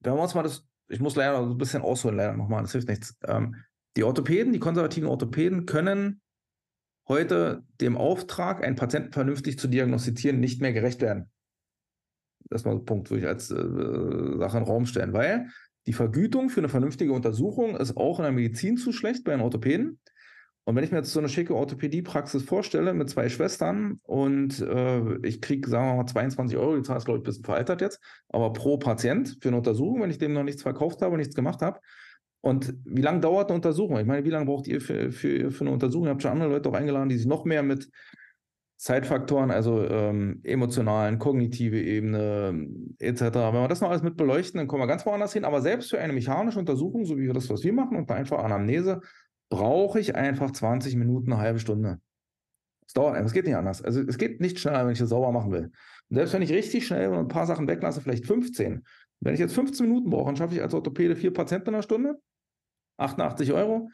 wenn wir uns mal das, ich muss leider so ein bisschen ausholen, leider nochmal, das hilft nichts. Ähm, die Orthopäden, die konservativen Orthopäden können heute dem Auftrag, einen Patienten vernünftig zu diagnostizieren, nicht mehr gerecht werden. Das mal ein Punkt, würde ich als äh, Sache in den Raum stellen, weil die Vergütung für eine vernünftige Untersuchung ist auch in der Medizin zu schlecht bei den Orthopäden. Und wenn ich mir jetzt so eine schicke Orthopädiepraxis vorstelle mit zwei Schwestern und äh, ich kriege, sagen wir mal, 22 Euro, die Zahl ist, glaube ich, ein bisschen veraltert jetzt, aber pro Patient für eine Untersuchung, wenn ich dem noch nichts verkauft habe, nichts gemacht habe. Und wie lange dauert eine Untersuchung? Ich meine, wie lange braucht ihr für, für, für eine Untersuchung? Ihr habt schon andere Leute auch eingeladen, die sich noch mehr mit Zeitfaktoren, also ähm, emotionalen, kognitive Ebene etc. Wenn wir das noch alles mit beleuchten, dann kommen wir ganz woanders hin. Aber selbst für eine mechanische Untersuchung, so wie wir das, was wir machen, und eine einfache Anamnese, brauche ich einfach 20 Minuten, eine halbe Stunde. Es dauert einfach, es geht nicht anders. Also es geht nicht schneller, wenn ich das sauber machen will. Und selbst wenn ich richtig schnell ein paar Sachen weglasse, vielleicht 15. Wenn ich jetzt 15 Minuten brauche, dann schaffe ich als Orthopäde vier Patienten in einer Stunde, 88 Euro,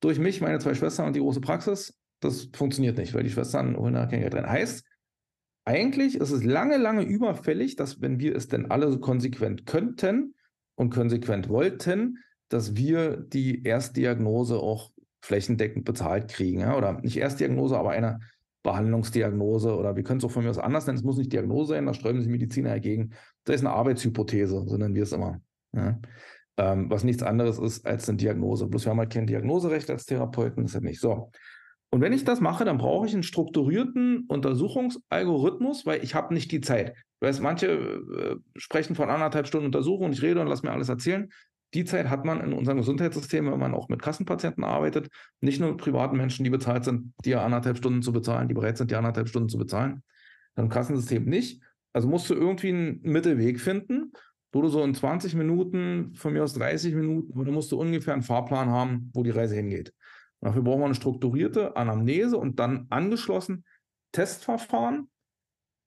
durch mich, meine zwei Schwestern und die große Praxis. Das funktioniert nicht, weil die Schwestern holen da kein Geld rein. Heißt, eigentlich ist es lange, lange überfällig, dass wenn wir es denn alle konsequent könnten und konsequent wollten, dass wir die Erstdiagnose auch flächendeckend bezahlt kriegen. Ja? Oder nicht Erstdiagnose, aber eine Behandlungsdiagnose oder wir können es auch von mir aus anders nennen. Es muss nicht Diagnose sein, da sträuben sich Mediziner dagegen. Das ist eine Arbeitshypothese, so nennen wir es immer. Ja? Ähm, was nichts anderes ist als eine Diagnose. Bloß wir haben halt kein Diagnoserecht als Therapeuten, das ist halt nicht so. Und wenn ich das mache, dann brauche ich einen strukturierten Untersuchungsalgorithmus, weil ich habe nicht die Zeit. Weißt, manche äh, sprechen von anderthalb Stunden Untersuchung und ich rede und lass mir alles erzählen. Die Zeit hat man in unserem Gesundheitssystem, wenn man auch mit Kassenpatienten arbeitet, nicht nur mit privaten Menschen, die bezahlt sind, die anderthalb Stunden zu bezahlen, die bereit sind, die anderthalb Stunden zu bezahlen. Im Kassensystem nicht. Also musst du irgendwie einen Mittelweg finden, wo du so in 20 Minuten, von mir aus 30 Minuten, oder musst du ungefähr einen Fahrplan haben, wo die Reise hingeht. Dafür brauchen wir eine strukturierte Anamnese und dann angeschlossen Testverfahren.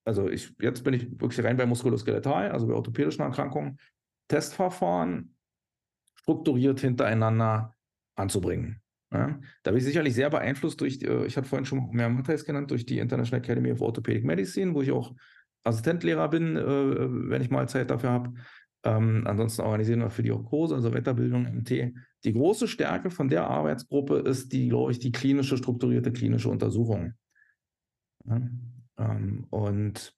Also ich, jetzt bin ich wirklich rein bei Muskuloskeletal, also bei orthopädischen Erkrankungen. Testverfahren strukturiert hintereinander anzubringen. Ja, da bin ich sicherlich sehr beeinflusst durch, äh, ich hatte vorhin schon mehr Matthäus genannt, durch die International Academy of Orthopedic Medicine, wo ich auch Assistentlehrer bin, äh, wenn ich mal Zeit dafür habe. Ähm, ansonsten organisieren wir für die Kurse, also Weiterbildung, MT. Die große Stärke von der Arbeitsgruppe ist die, glaube ich, die klinische, strukturierte klinische Untersuchung. Ja, ähm, und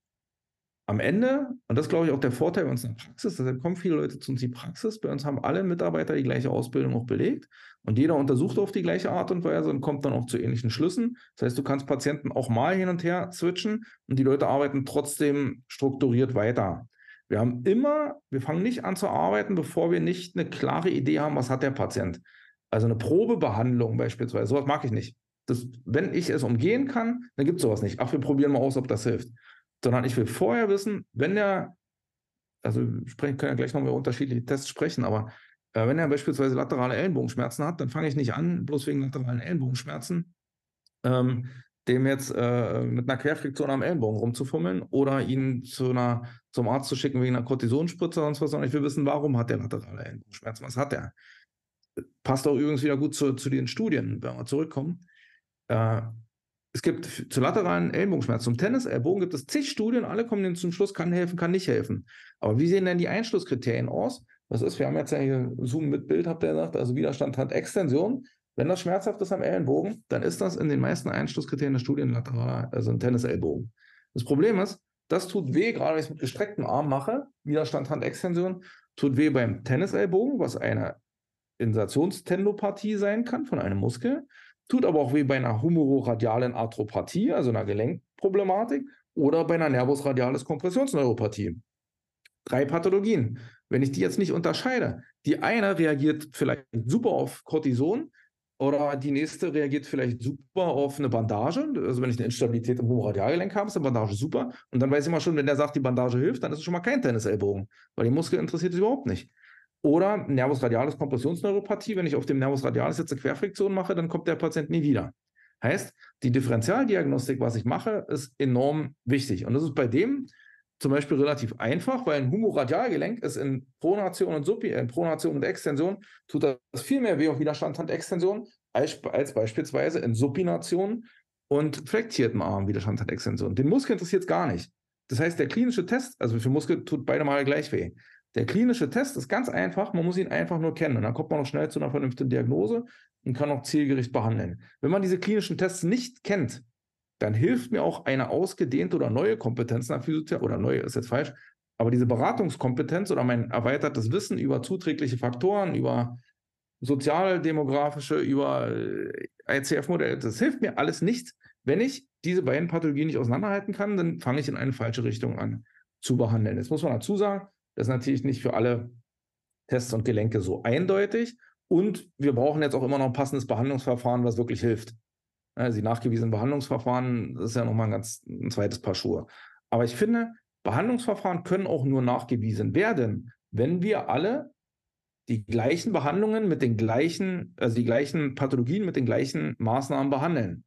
am Ende, und das glaube ich auch der Vorteil bei uns in der Praxis, deshalb kommen viele Leute zu uns in die Praxis, bei uns haben alle Mitarbeiter die gleiche Ausbildung auch belegt und jeder untersucht auf die gleiche Art und Weise und kommt dann auch zu ähnlichen Schlüssen. Das heißt, du kannst Patienten auch mal hin und her switchen und die Leute arbeiten trotzdem strukturiert weiter. Wir haben immer, wir fangen nicht an zu arbeiten, bevor wir nicht eine klare Idee haben, was hat der Patient. Also eine Probebehandlung beispielsweise, sowas mag ich nicht. Das, wenn ich es umgehen kann, dann gibt es sowas nicht. Ach, wir probieren mal aus, ob das hilft sondern ich will vorher wissen, wenn der, also wir können ja gleich noch über unterschiedliche Tests sprechen, aber äh, wenn er beispielsweise laterale Ellenbogenschmerzen hat, dann fange ich nicht an, bloß wegen lateralen Ellenbogenschmerzen, ähm, dem jetzt äh, mit einer Querfriktion am Ellenbogen rumzufummeln oder ihn zu einer, zum Arzt zu schicken wegen einer Kortisonspritze und sonst was, sondern ich will wissen, warum hat der laterale Ellenbogenschmerzen, was hat er? Passt auch übrigens wieder gut zu, zu den Studien, wenn wir zurückkommen. Äh, es gibt zu lateralen Ellenbogenschmerzen, zum Tennisellbogen gibt es zig Studien, alle kommen zum Schluss, kann helfen, kann nicht helfen. Aber wie sehen denn die Einschlusskriterien aus? Das ist, wir haben jetzt ja hier Zoom mit Bild, habt ihr gesagt, also Widerstand hat Extension. Wenn das schmerzhaft ist am Ellenbogen, dann ist das in den meisten Einschlusskriterien der Studien lateral, also ein Tennisellbogen. Das Problem ist, das tut weh, gerade wenn ich es mit gestrecktem Arm mache, Widerstand Handextension, tut weh beim Tennisellbogen, was eine Insertionstendopathie sein kann von einem Muskel. Tut aber auch weh bei einer humororadialen Arthropathie, also einer Gelenkproblematik, oder bei einer Nervus radialis Kompressionsneuropathie. Drei Pathologien. Wenn ich die jetzt nicht unterscheide, die eine reagiert vielleicht super auf Cortison, Oder die nächste reagiert vielleicht super auf eine Bandage. Also wenn ich eine Instabilität im Humoradialgelenk habe, ist eine Bandage super. Und dann weiß ich immer schon, wenn der sagt, die Bandage hilft, dann ist es schon mal kein Tennisellbogen, weil die Muskel interessiert es überhaupt nicht. Oder Nervus radialis Kompressionsneuropathie. Wenn ich auf dem Nervus radialis jetzt eine Querfriktion mache, dann kommt der Patient nie wieder. Heißt, die Differentialdiagnostik, was ich mache, ist enorm wichtig. Und das ist bei dem zum Beispiel relativ einfach, weil ein Humoradialgelenk ist in Pronation und Supi, in Pronation und Extension, tut das viel mehr weh auf Widerstandhandextension als, als beispielsweise in Supination und flektiertem Arm Widerstandhandextension. Den Muskel interessiert es gar nicht. Das heißt, der klinische Test, also für Muskel tut beide Male gleich weh. Der klinische Test ist ganz einfach, man muss ihn einfach nur kennen und dann kommt man noch schnell zu einer vernünftigen Diagnose und kann auch zielgerichtet behandeln. Wenn man diese klinischen Tests nicht kennt, dann hilft mir auch eine ausgedehnte oder neue Kompetenz nach Physiotherapie, oder neue ist jetzt falsch, aber diese Beratungskompetenz oder mein erweitertes Wissen über zuträgliche Faktoren, über sozialdemografische, über äh, ICF-Modelle, das hilft mir alles nicht. Wenn ich diese beiden Pathologien nicht auseinanderhalten kann, dann fange ich in eine falsche Richtung an zu behandeln. Jetzt muss man dazu sagen, das ist natürlich nicht für alle Tests und Gelenke so eindeutig. Und wir brauchen jetzt auch immer noch ein passendes Behandlungsverfahren, was wirklich hilft. Also die nachgewiesenen Behandlungsverfahren, das ist ja nochmal ein ganz ein zweites Paar Schuhe. Aber ich finde, Behandlungsverfahren können auch nur nachgewiesen werden, wenn wir alle die gleichen Behandlungen mit den gleichen, also die gleichen Pathologien mit den gleichen Maßnahmen behandeln.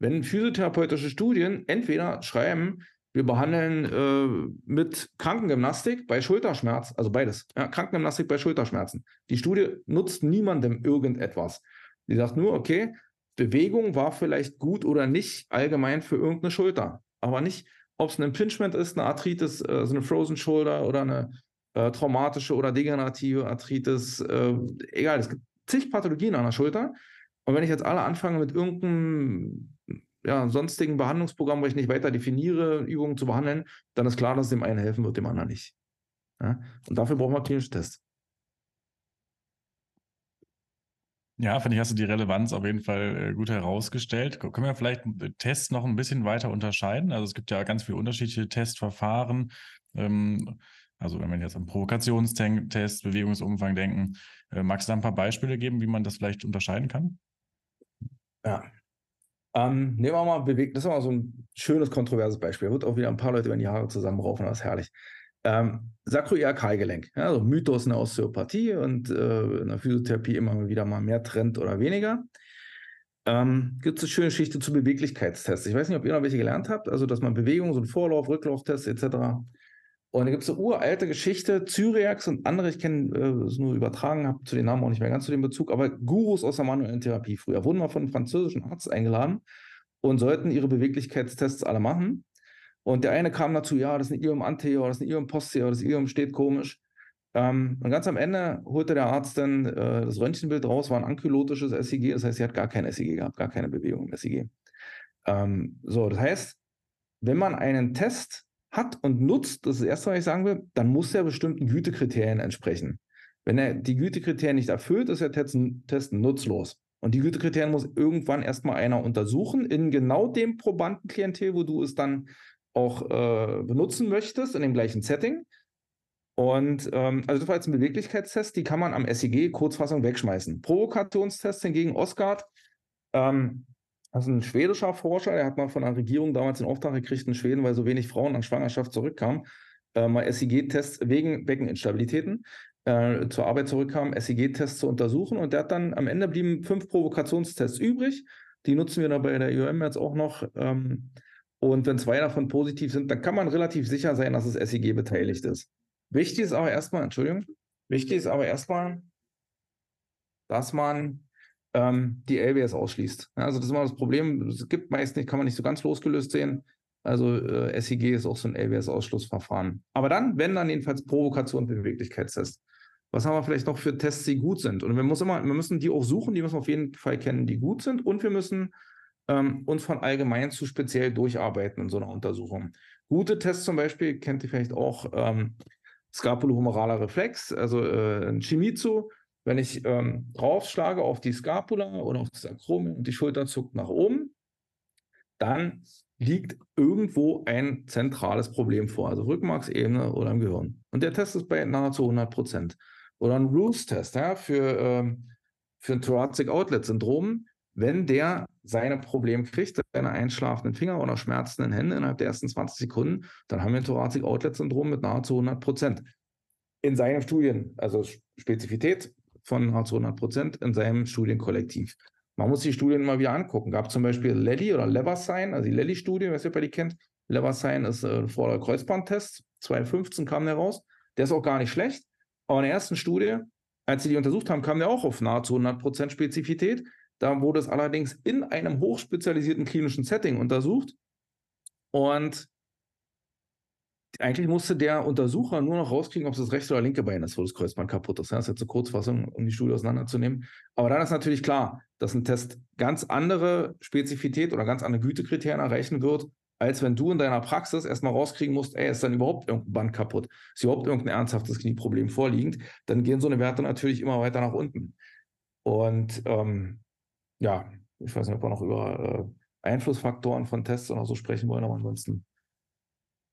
Wenn physiotherapeutische Studien entweder schreiben, wir behandeln äh, mit Krankengymnastik bei Schulterschmerz, also beides, ja, Krankengymnastik bei Schulterschmerzen. Die Studie nutzt niemandem irgendetwas. Die sagt nur, okay, Bewegung war vielleicht gut oder nicht allgemein für irgendeine Schulter. Aber nicht, ob es ein Impingement ist, eine Arthritis, äh, so eine Frozen Shoulder oder eine äh, traumatische oder degenerative Arthritis. Äh, egal, es gibt zig Pathologien an der Schulter. Und wenn ich jetzt alle anfange mit irgendeinem ja, sonstigen Behandlungsprogramm, wo ich nicht weiter definiere, Übungen zu behandeln, dann ist klar, dass es dem einen helfen wird, dem anderen nicht. Ja? Und dafür brauchen wir klinische Tests. Ja, finde ich, hast du die Relevanz auf jeden Fall äh, gut herausgestellt. Können wir vielleicht Tests noch ein bisschen weiter unterscheiden? Also es gibt ja ganz viele unterschiedliche Testverfahren. Ähm, also wenn wir jetzt an Provokationstest, Bewegungsumfang denken, äh, magst du da ein paar Beispiele geben, wie man das vielleicht unterscheiden kann? Ja. Ähm, nehmen wir mal bewegt, das ist mal so ein schönes, kontroverses Beispiel. Wird auch wieder ein paar Leute über die Haare zusammenraufen, das ist herrlich. Ähm, Sakroiliakalgelenk, ja, also Mythos in der Osteopathie und äh, in der Physiotherapie immer wieder mal mehr Trend oder weniger. Ähm, Gibt es eine schöne Geschichte zu Beweglichkeitstests. Ich weiß nicht, ob ihr noch welche gelernt habt, also dass man Bewegung, so ein Vorlauf, Rücklauftest etc. Und da gibt es eine uralte Geschichte, Zyriax und andere, ich kenne äh, es nur übertragen, habe zu den Namen auch nicht mehr ganz zu dem Bezug, aber Gurus aus der manuellen Therapie früher wurden mal von einem französischen Arzt eingeladen und sollten ihre Beweglichkeitstests alle machen. Und der eine kam dazu, ja, das ist ein Ium anterior, das ist ein Ium posterior, das Ium steht komisch. Ähm, und ganz am Ende holte der Arzt dann äh, das Röntgenbild raus, war ein ankylotisches SIG, das heißt, sie hat gar kein SIG gehabt, gar keine Bewegung im SIG. Ähm, so, das heißt, wenn man einen Test hat und nutzt, das ist das Erste, was ich sagen will, dann muss er bestimmten Gütekriterien entsprechen. Wenn er die Gütekriterien nicht erfüllt, ist der Test, Test nutzlos. Und die Gütekriterien muss irgendwann erstmal einer untersuchen, in genau dem Probandenklientel, wo du es dann auch äh, benutzen möchtest, in dem gleichen Setting. Und ähm, also das war jetzt ein Beweglichkeitstest, die kann man am SEG Kurzfassung wegschmeißen. Provokationstest hingegen, Osgard, ähm, das ist ein schwedischer Forscher, der hat mal von der Regierung damals den Auftrag gekriegt in Schweden, weil so wenig Frauen an Schwangerschaft zurückkamen, äh, mal SEG-Tests wegen Beckeninstabilitäten äh, zur Arbeit zurückkamen, SEG-Tests zu untersuchen. Und der hat dann am Ende blieben fünf Provokationstests übrig. Die nutzen wir dann bei der IOM jetzt auch noch. Ähm, und wenn zwei davon positiv sind, dann kann man relativ sicher sein, dass das SEG beteiligt ist. Wichtig ist aber erstmal, Entschuldigung, wichtig ist aber erstmal, dass man ähm, die LBS ausschließt. Ja, also das ist immer das Problem. Es gibt meist nicht, kann man nicht so ganz losgelöst sehen. Also äh, SEG ist auch so ein LBS-Ausschlussverfahren. Aber dann, wenn dann jedenfalls Provokation und Beweglichkeitstest. Was haben wir vielleicht noch für Tests, die gut sind? Und wir, muss immer, wir müssen die auch suchen, die müssen wir auf jeden Fall kennen, die gut sind. Und wir müssen ähm, uns von allgemein zu speziell durcharbeiten in so einer Untersuchung. Gute Tests zum Beispiel kennt ihr vielleicht auch ähm, Scapulohumeraler Reflex, also äh, ein Shimizu. Wenn ich ähm, draufschlage auf die Scapula oder auf das Akromion und die Schulter zuckt nach oben, dann liegt irgendwo ein zentrales Problem vor, also Rückenmarksebene oder im Gehirn. Und der Test ist bei nahezu 100 Prozent. Oder ein Rules-Test ja, für ähm, für ein Thoracic Outlet Syndrom, wenn der seine Probleme kriegt, seine einschlafenden Finger oder schmerzenden Hände innerhalb der ersten 20 Sekunden, dann haben wir ein Thoracic Outlet Syndrom mit nahezu 100 Prozent. In seinen Studien, also Spezifität von nahezu 100 Prozent in seinem Studienkollektiv. Man muss die Studien immer wieder angucken. Gab zum Beispiel Lelly oder Leversign, also die Lelly-Studie, weiß nicht, ob ihr die kennt. Leversign ist äh, vor der Kreuzbandtest. 2015 kam der raus. Der ist auch gar nicht schlecht. Aber in der ersten Studie, als sie die untersucht haben, kam der auch auf nahezu 100% Spezifität. Da wurde es allerdings in einem hochspezialisierten klinischen Setting untersucht. Und eigentlich musste der Untersucher nur noch rauskriegen, ob es das rechte oder linke Bein ist, wo das Kreuzband kaputt ist. Das ist jetzt eine Kurzfassung, um die Studie auseinanderzunehmen. Aber dann ist natürlich klar, dass ein Test ganz andere Spezifität oder ganz andere Gütekriterien erreichen wird, als wenn du in deiner Praxis erstmal rauskriegen musst, ey, ist dann überhaupt irgendein Band kaputt? Ist überhaupt irgendein ernsthaftes Knieproblem vorliegend? Dann gehen so eine Werte natürlich immer weiter nach unten. Und ähm, ja, ich weiß nicht, ob wir noch über äh, Einflussfaktoren von Tests oder so sprechen wollen, aber ansonsten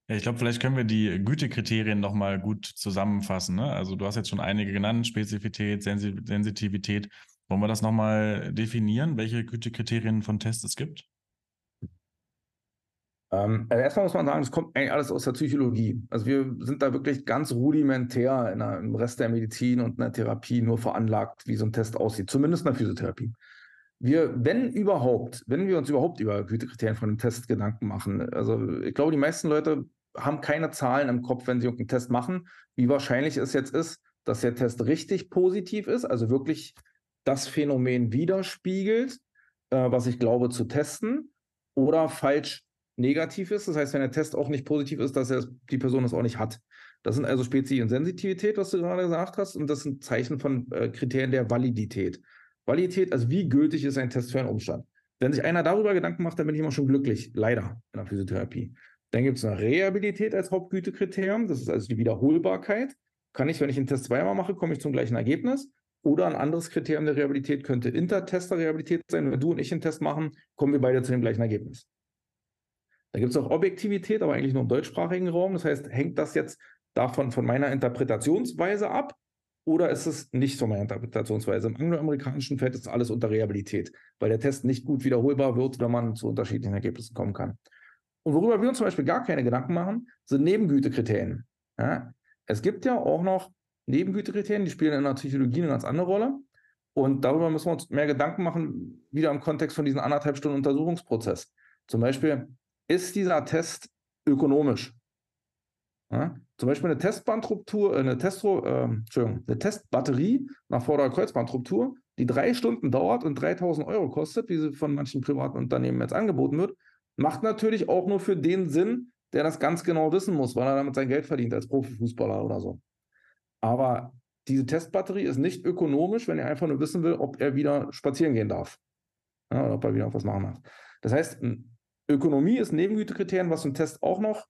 ja, ich glaube, vielleicht können wir die Gütekriterien nochmal gut zusammenfassen. Ne? Also du hast jetzt schon einige genannt, Spezifität, Sensi Sensitivität. Wollen wir das nochmal definieren, welche Gütekriterien von Tests es gibt? Ähm, also erstmal muss man sagen, das kommt eigentlich alles aus der Psychologie. Also wir sind da wirklich ganz rudimentär in der, im Rest der Medizin und in der Therapie nur veranlagt, wie so ein Test aussieht, zumindest in der Physiotherapie. Wir, wenn überhaupt, wenn wir uns überhaupt über Gütekriterien von einem Test Gedanken machen, also ich glaube, die meisten Leute haben keine Zahlen im Kopf, wenn sie irgendeinen Test machen, wie wahrscheinlich es jetzt ist, dass der Test richtig positiv ist, also wirklich das Phänomen widerspiegelt, äh, was ich glaube zu testen, oder falsch negativ ist. Das heißt, wenn der Test auch nicht positiv ist, dass er, die Person es auch nicht hat. Das sind also Spezi und Sensitivität, was du gerade gesagt hast, und das sind Zeichen von äh, Kriterien der Validität. Validität, also wie gültig ist ein Test für einen Umstand. Wenn sich einer darüber Gedanken macht, dann bin ich immer schon glücklich, leider in der Physiotherapie. Dann gibt es eine Reabilität als Hauptgütekriterium. Das ist also die Wiederholbarkeit. Kann ich, wenn ich einen Test zweimal mache, komme ich zum gleichen Ergebnis. Oder ein anderes Kriterium der Reabilität könnte Intertester-Reabilität sein. Wenn du und ich einen Test machen, kommen wir beide zu dem gleichen Ergebnis. Da gibt es auch Objektivität, aber eigentlich nur im deutschsprachigen Raum. Das heißt, hängt das jetzt davon von meiner Interpretationsweise ab oder ist es nicht von meiner Interpretationsweise? Im angloamerikanischen fällt das alles unter Reabilität, weil der Test nicht gut wiederholbar wird, wenn man zu unterschiedlichen Ergebnissen kommen kann. Und worüber wir uns zum Beispiel gar keine Gedanken machen, sind Nebengütekriterien. Ja? Es gibt ja auch noch Nebengütekriterien, die spielen in der Psychologie eine ganz andere Rolle. Und darüber müssen wir uns mehr Gedanken machen, wieder im Kontext von diesem anderthalb Stunden Untersuchungsprozess. Zum Beispiel, ist dieser Test ökonomisch? Ja? Zum Beispiel eine Testbandruptur, äh, eine, Testro, äh, eine Testbatterie nach Vorder- Kreuzbandruptur, die drei Stunden dauert und 3000 Euro kostet, wie sie von manchen privaten Unternehmen jetzt angeboten wird, Macht natürlich auch nur für den Sinn, der das ganz genau wissen muss, weil er damit sein Geld verdient als Profifußballer oder so. Aber diese Testbatterie ist nicht ökonomisch, wenn er einfach nur wissen will, ob er wieder spazieren gehen darf. Ja, oder ob er wieder was machen darf. Das heißt, Ökonomie ist Nebengütekriterien, was ein Test auch noch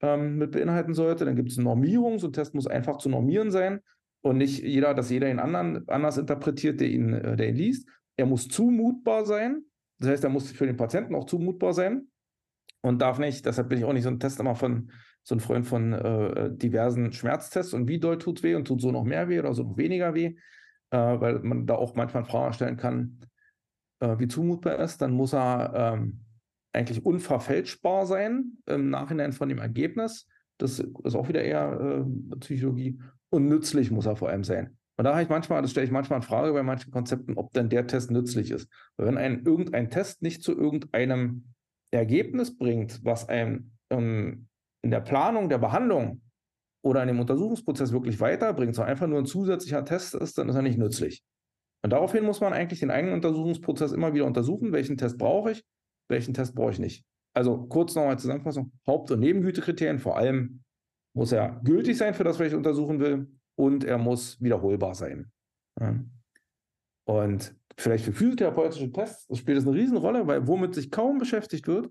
ähm, mit beinhalten sollte. Dann gibt es Normierung. So ein Test muss einfach zu normieren sein und nicht jeder, dass jeder ihn anderen anders interpretiert, der ihn, äh, der ihn liest. Er muss zumutbar sein. Das heißt, er muss für den Patienten auch zumutbar sein und darf nicht, deshalb bin ich auch nicht so ein Test immer von so ein Freund von äh, diversen Schmerztests und wie doll tut weh und tut so noch mehr weh oder so noch weniger weh, äh, weil man da auch manchmal Fragen stellen kann, äh, wie zumutbar ist, dann muss er ähm, eigentlich unverfälschbar sein im Nachhinein von dem Ergebnis. Das ist auch wieder eher äh, Psychologie. Und nützlich muss er vor allem sein. Und da habe ich manchmal, das stelle ich manchmal in Frage bei manchen Konzepten, ob denn der Test nützlich ist. Weil wenn ein irgendein Test nicht zu irgendeinem Ergebnis bringt, was einem ähm, in der Planung der Behandlung oder in dem Untersuchungsprozess wirklich weiterbringt, sondern einfach nur ein zusätzlicher Test ist, dann ist er nicht nützlich. Und daraufhin muss man eigentlich den eigenen Untersuchungsprozess immer wieder untersuchen, welchen Test brauche ich, welchen Test brauche ich nicht. Also kurz nochmal Zusammenfassung, Haupt- und Nebengütekriterien, vor allem muss er gültig sein für das, was ich untersuchen will und er muss wiederholbar sein. Und vielleicht für physiotherapeutische Tests spielt das eine Riesenrolle, weil womit sich kaum beschäftigt wird,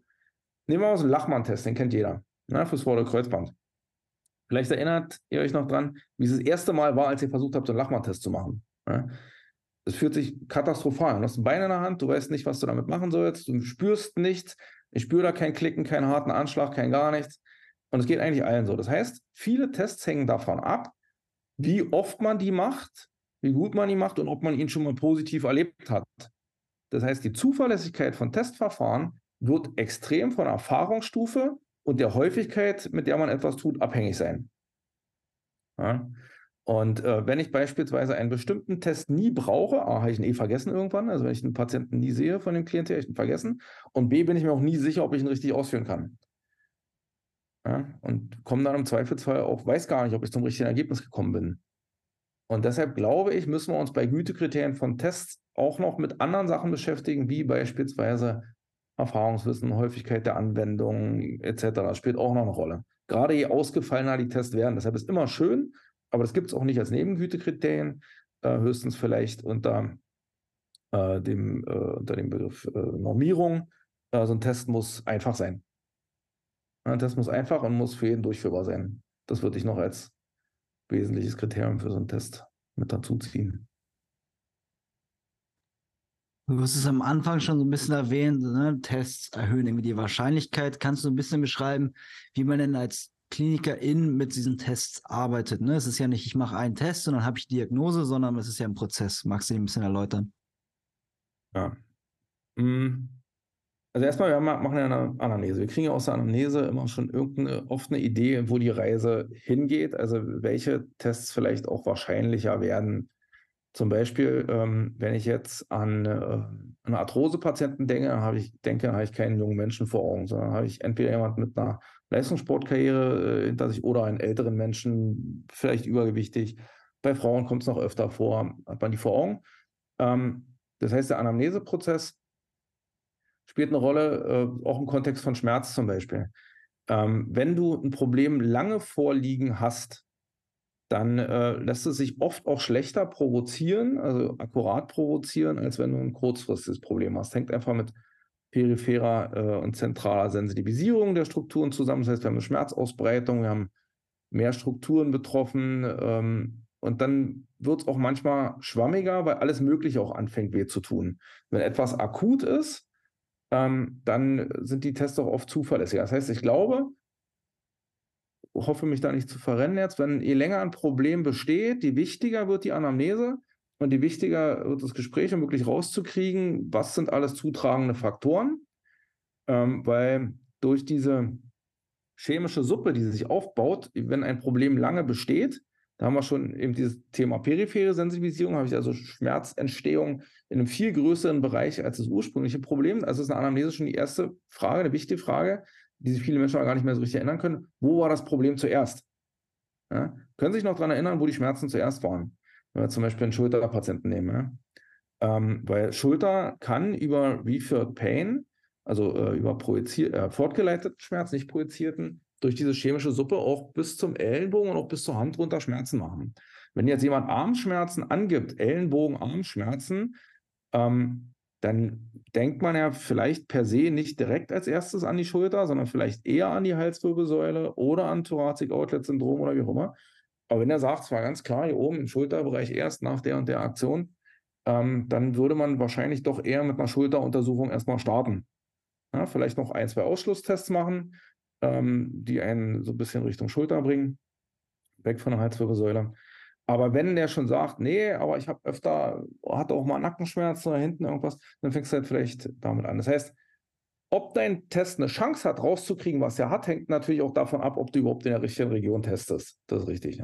nehmen wir mal so einen Lachmann-Test, den kennt jeder, ne, fürs vordere Kreuzband. Vielleicht erinnert ihr euch noch dran, wie es das erste Mal war, als ihr versucht habt, so einen Lachmann-Test zu machen. Ja. Es fühlt sich katastrophal an. Du hast ein Bein in der Hand, du weißt nicht, was du damit machen sollst, du spürst nichts. Ich spüre da kein Klicken, keinen harten Anschlag, kein gar nichts. Und es geht eigentlich allen so. Das heißt, viele Tests hängen davon ab, wie oft man die macht, wie gut man ihn macht und ob man ihn schon mal positiv erlebt hat. Das heißt, die Zuverlässigkeit von Testverfahren wird extrem von Erfahrungsstufe und der Häufigkeit, mit der man etwas tut, abhängig sein. Ja? Und äh, wenn ich beispielsweise einen bestimmten Test nie brauche, A, habe ich ihn eh vergessen irgendwann, also wenn ich den Patienten nie sehe von dem Klientel, habe ich ihn vergessen. Und B, bin ich mir auch nie sicher, ob ich ihn richtig ausführen kann. Ja? Und komme dann im Zweifelsfall auch, weiß gar nicht, ob ich zum richtigen Ergebnis gekommen bin. Und deshalb glaube ich, müssen wir uns bei Gütekriterien von Tests auch noch mit anderen Sachen beschäftigen, wie beispielsweise Erfahrungswissen, Häufigkeit der Anwendung etc. Das spielt auch noch eine Rolle. Gerade je ausgefallener die Tests werden. Deshalb ist immer schön, aber das gibt es auch nicht als Nebengütekriterien, äh, höchstens vielleicht unter, äh, dem, äh, unter dem Begriff äh, Normierung. Äh, so ein Test muss einfach sein. Ein Test muss einfach und muss für jeden durchführbar sein. Das würde ich noch als wesentliches Kriterium für so einen Test mit dazu ziehen. Du hast es am Anfang schon so ein bisschen erwähnt, ne? Tests erhöhen irgendwie die Wahrscheinlichkeit. Kannst du ein bisschen beschreiben, wie man denn als Klinikerin mit diesen Tests arbeitet? Ne? Es ist ja nicht, ich mache einen Test und dann habe ich Diagnose, sondern es ist ja ein Prozess. Magst du den ein bisschen erläutern? Ja. Mm. Also erstmal, wir machen ja eine Anamnese. Wir kriegen ja aus der Anamnese immer schon irgendeine, oft eine Idee, wo die Reise hingeht, also welche Tests vielleicht auch wahrscheinlicher werden, zum Beispiel, ähm, wenn ich jetzt an äh, Arthrose-Patienten denke, habe ich, denke, habe ich keinen jungen Menschen vor Augen, sondern habe ich entweder jemanden mit einer Leistungssportkarriere äh, hinter sich oder einen älteren Menschen, vielleicht übergewichtig. Bei Frauen kommt es noch öfter vor, hat man die vor Augen. Ähm, das heißt, der Anamneseprozess spielt eine Rolle, äh, auch im Kontext von Schmerz zum Beispiel. Ähm, wenn du ein Problem lange vorliegen hast, dann äh, lässt es sich oft auch schlechter provozieren, also akkurat provozieren, als wenn du ein kurzfristiges Problem hast. Hängt einfach mit peripherer äh, und zentraler Sensibilisierung der Strukturen zusammen. Das heißt, wir haben eine Schmerzausbreitung, wir haben mehr Strukturen betroffen ähm, und dann wird es auch manchmal schwammiger, weil alles Mögliche auch anfängt weh zu tun. Wenn etwas akut ist, ähm, dann sind die Tests auch oft zuverlässiger. Das heißt, ich glaube, hoffe mich da nicht zu verrennen jetzt, wenn je länger ein Problem besteht, je wichtiger wird die Anamnese und je wichtiger wird das Gespräch, um wirklich rauszukriegen, was sind alles zutragende Faktoren, ähm, weil durch diese chemische Suppe, die sich aufbaut, wenn ein Problem lange besteht, da haben wir schon eben dieses Thema periphere Sensibilisierung, habe ich also Schmerzentstehung in einem viel größeren Bereich als das ursprüngliche Problem. Also ist eine Anamnese schon die erste Frage, eine wichtige Frage die sich viele Menschen auch gar nicht mehr so richtig erinnern können. Wo war das Problem zuerst? Ja? Können sich noch daran erinnern, wo die Schmerzen zuerst waren? Wenn wir zum Beispiel einen Schulterpatienten nehmen. Ja? Ähm, weil Schulter kann über Referred Pain, also äh, über äh, fortgeleiteten Schmerz, nicht projizierten, durch diese chemische Suppe auch bis zum Ellenbogen und auch bis zur Hand runter Schmerzen machen. Wenn jetzt jemand Armschmerzen angibt, Ellenbogen, Armschmerzen, ähm, dann denkt man ja vielleicht per se nicht direkt als erstes an die Schulter, sondern vielleicht eher an die Halswirbelsäule oder an Thoracic Outlet Syndrom oder wie auch immer. Aber wenn er sagt, zwar ganz klar hier oben im Schulterbereich erst nach der und der Aktion, ähm, dann würde man wahrscheinlich doch eher mit einer Schulteruntersuchung erstmal starten. Ja, vielleicht noch ein, zwei Ausschlusstests machen, die einen so ein bisschen Richtung Schulter bringen, weg von der Halswirbelsäule. Aber wenn der schon sagt, nee, aber ich habe öfter, hatte auch mal Nackenschmerzen oder hinten irgendwas, dann fängst du halt vielleicht damit an. Das heißt, ob dein Test eine Chance hat, rauszukriegen, was er hat, hängt natürlich auch davon ab, ob du überhaupt in der richtigen Region testest. Das ist richtig.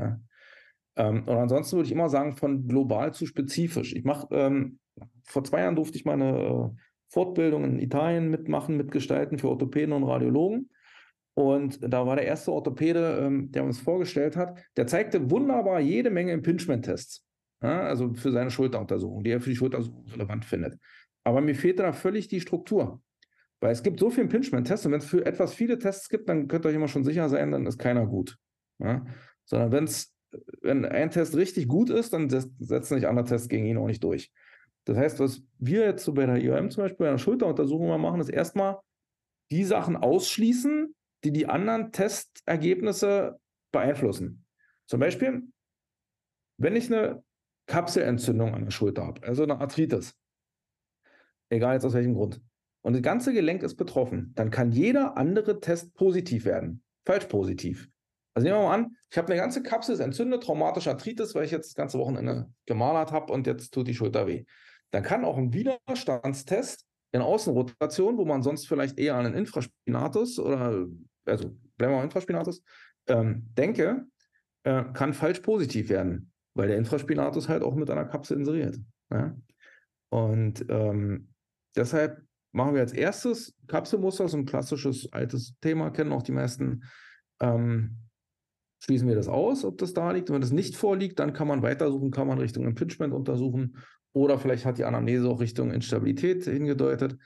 Ähm, und ansonsten würde ich immer sagen, von global zu spezifisch. Ich mache, ähm, vor zwei Jahren durfte ich meine äh, Fortbildung in Italien mitmachen, mitgestalten für Orthopäden und Radiologen. Und da war der erste Orthopäde, ähm, der uns vorgestellt hat, der zeigte wunderbar jede Menge Impingement-Tests. Ja, also für seine Schulteruntersuchung, die er für die Schulteruntersuchung relevant findet. Aber mir fehlte da völlig die Struktur. Weil es gibt so viele Impingement-Tests und wenn es für etwas viele Tests gibt, dann könnt ihr euch immer schon sicher sein, dann ist keiner gut. Ja? Sondern wenn's, wenn ein Test richtig gut ist, dann setzen sich andere Tests gegen ihn auch nicht durch. Das heißt, was wir jetzt so bei der IOM zum Beispiel bei einer Schulteruntersuchung mal machen, ist erstmal die Sachen ausschließen, die die anderen Testergebnisse beeinflussen. Zum Beispiel, wenn ich eine Kapselentzündung an der Schulter habe, also eine Arthritis, egal jetzt aus welchem Grund, und das ganze Gelenk ist betroffen, dann kann jeder andere Test positiv werden, falsch positiv. Also nehmen wir mal an, ich habe eine ganze Kapsel, ist entzündet, traumatische Arthritis, weil ich jetzt das ganze Wochenende gemalert habe und jetzt tut die Schulter weh. Dann kann auch ein Widerstandstest in Außenrotation, wo man sonst vielleicht eher einen Infraspinatus oder, also bleiben wir mal Infraspinatus, ähm, denke, äh, kann falsch positiv werden, weil der Infraspinatus halt auch mit einer Kapsel inseriert. Ja? Und ähm, deshalb machen wir als erstes Kapselmuster, so ein klassisches altes Thema, kennen auch die meisten. Ähm, schließen wir das aus, ob das da liegt. Und wenn das nicht vorliegt, dann kann man weitersuchen, kann man Richtung Impingement untersuchen oder vielleicht hat die Anamnese auch Richtung Instabilität hingedeutet.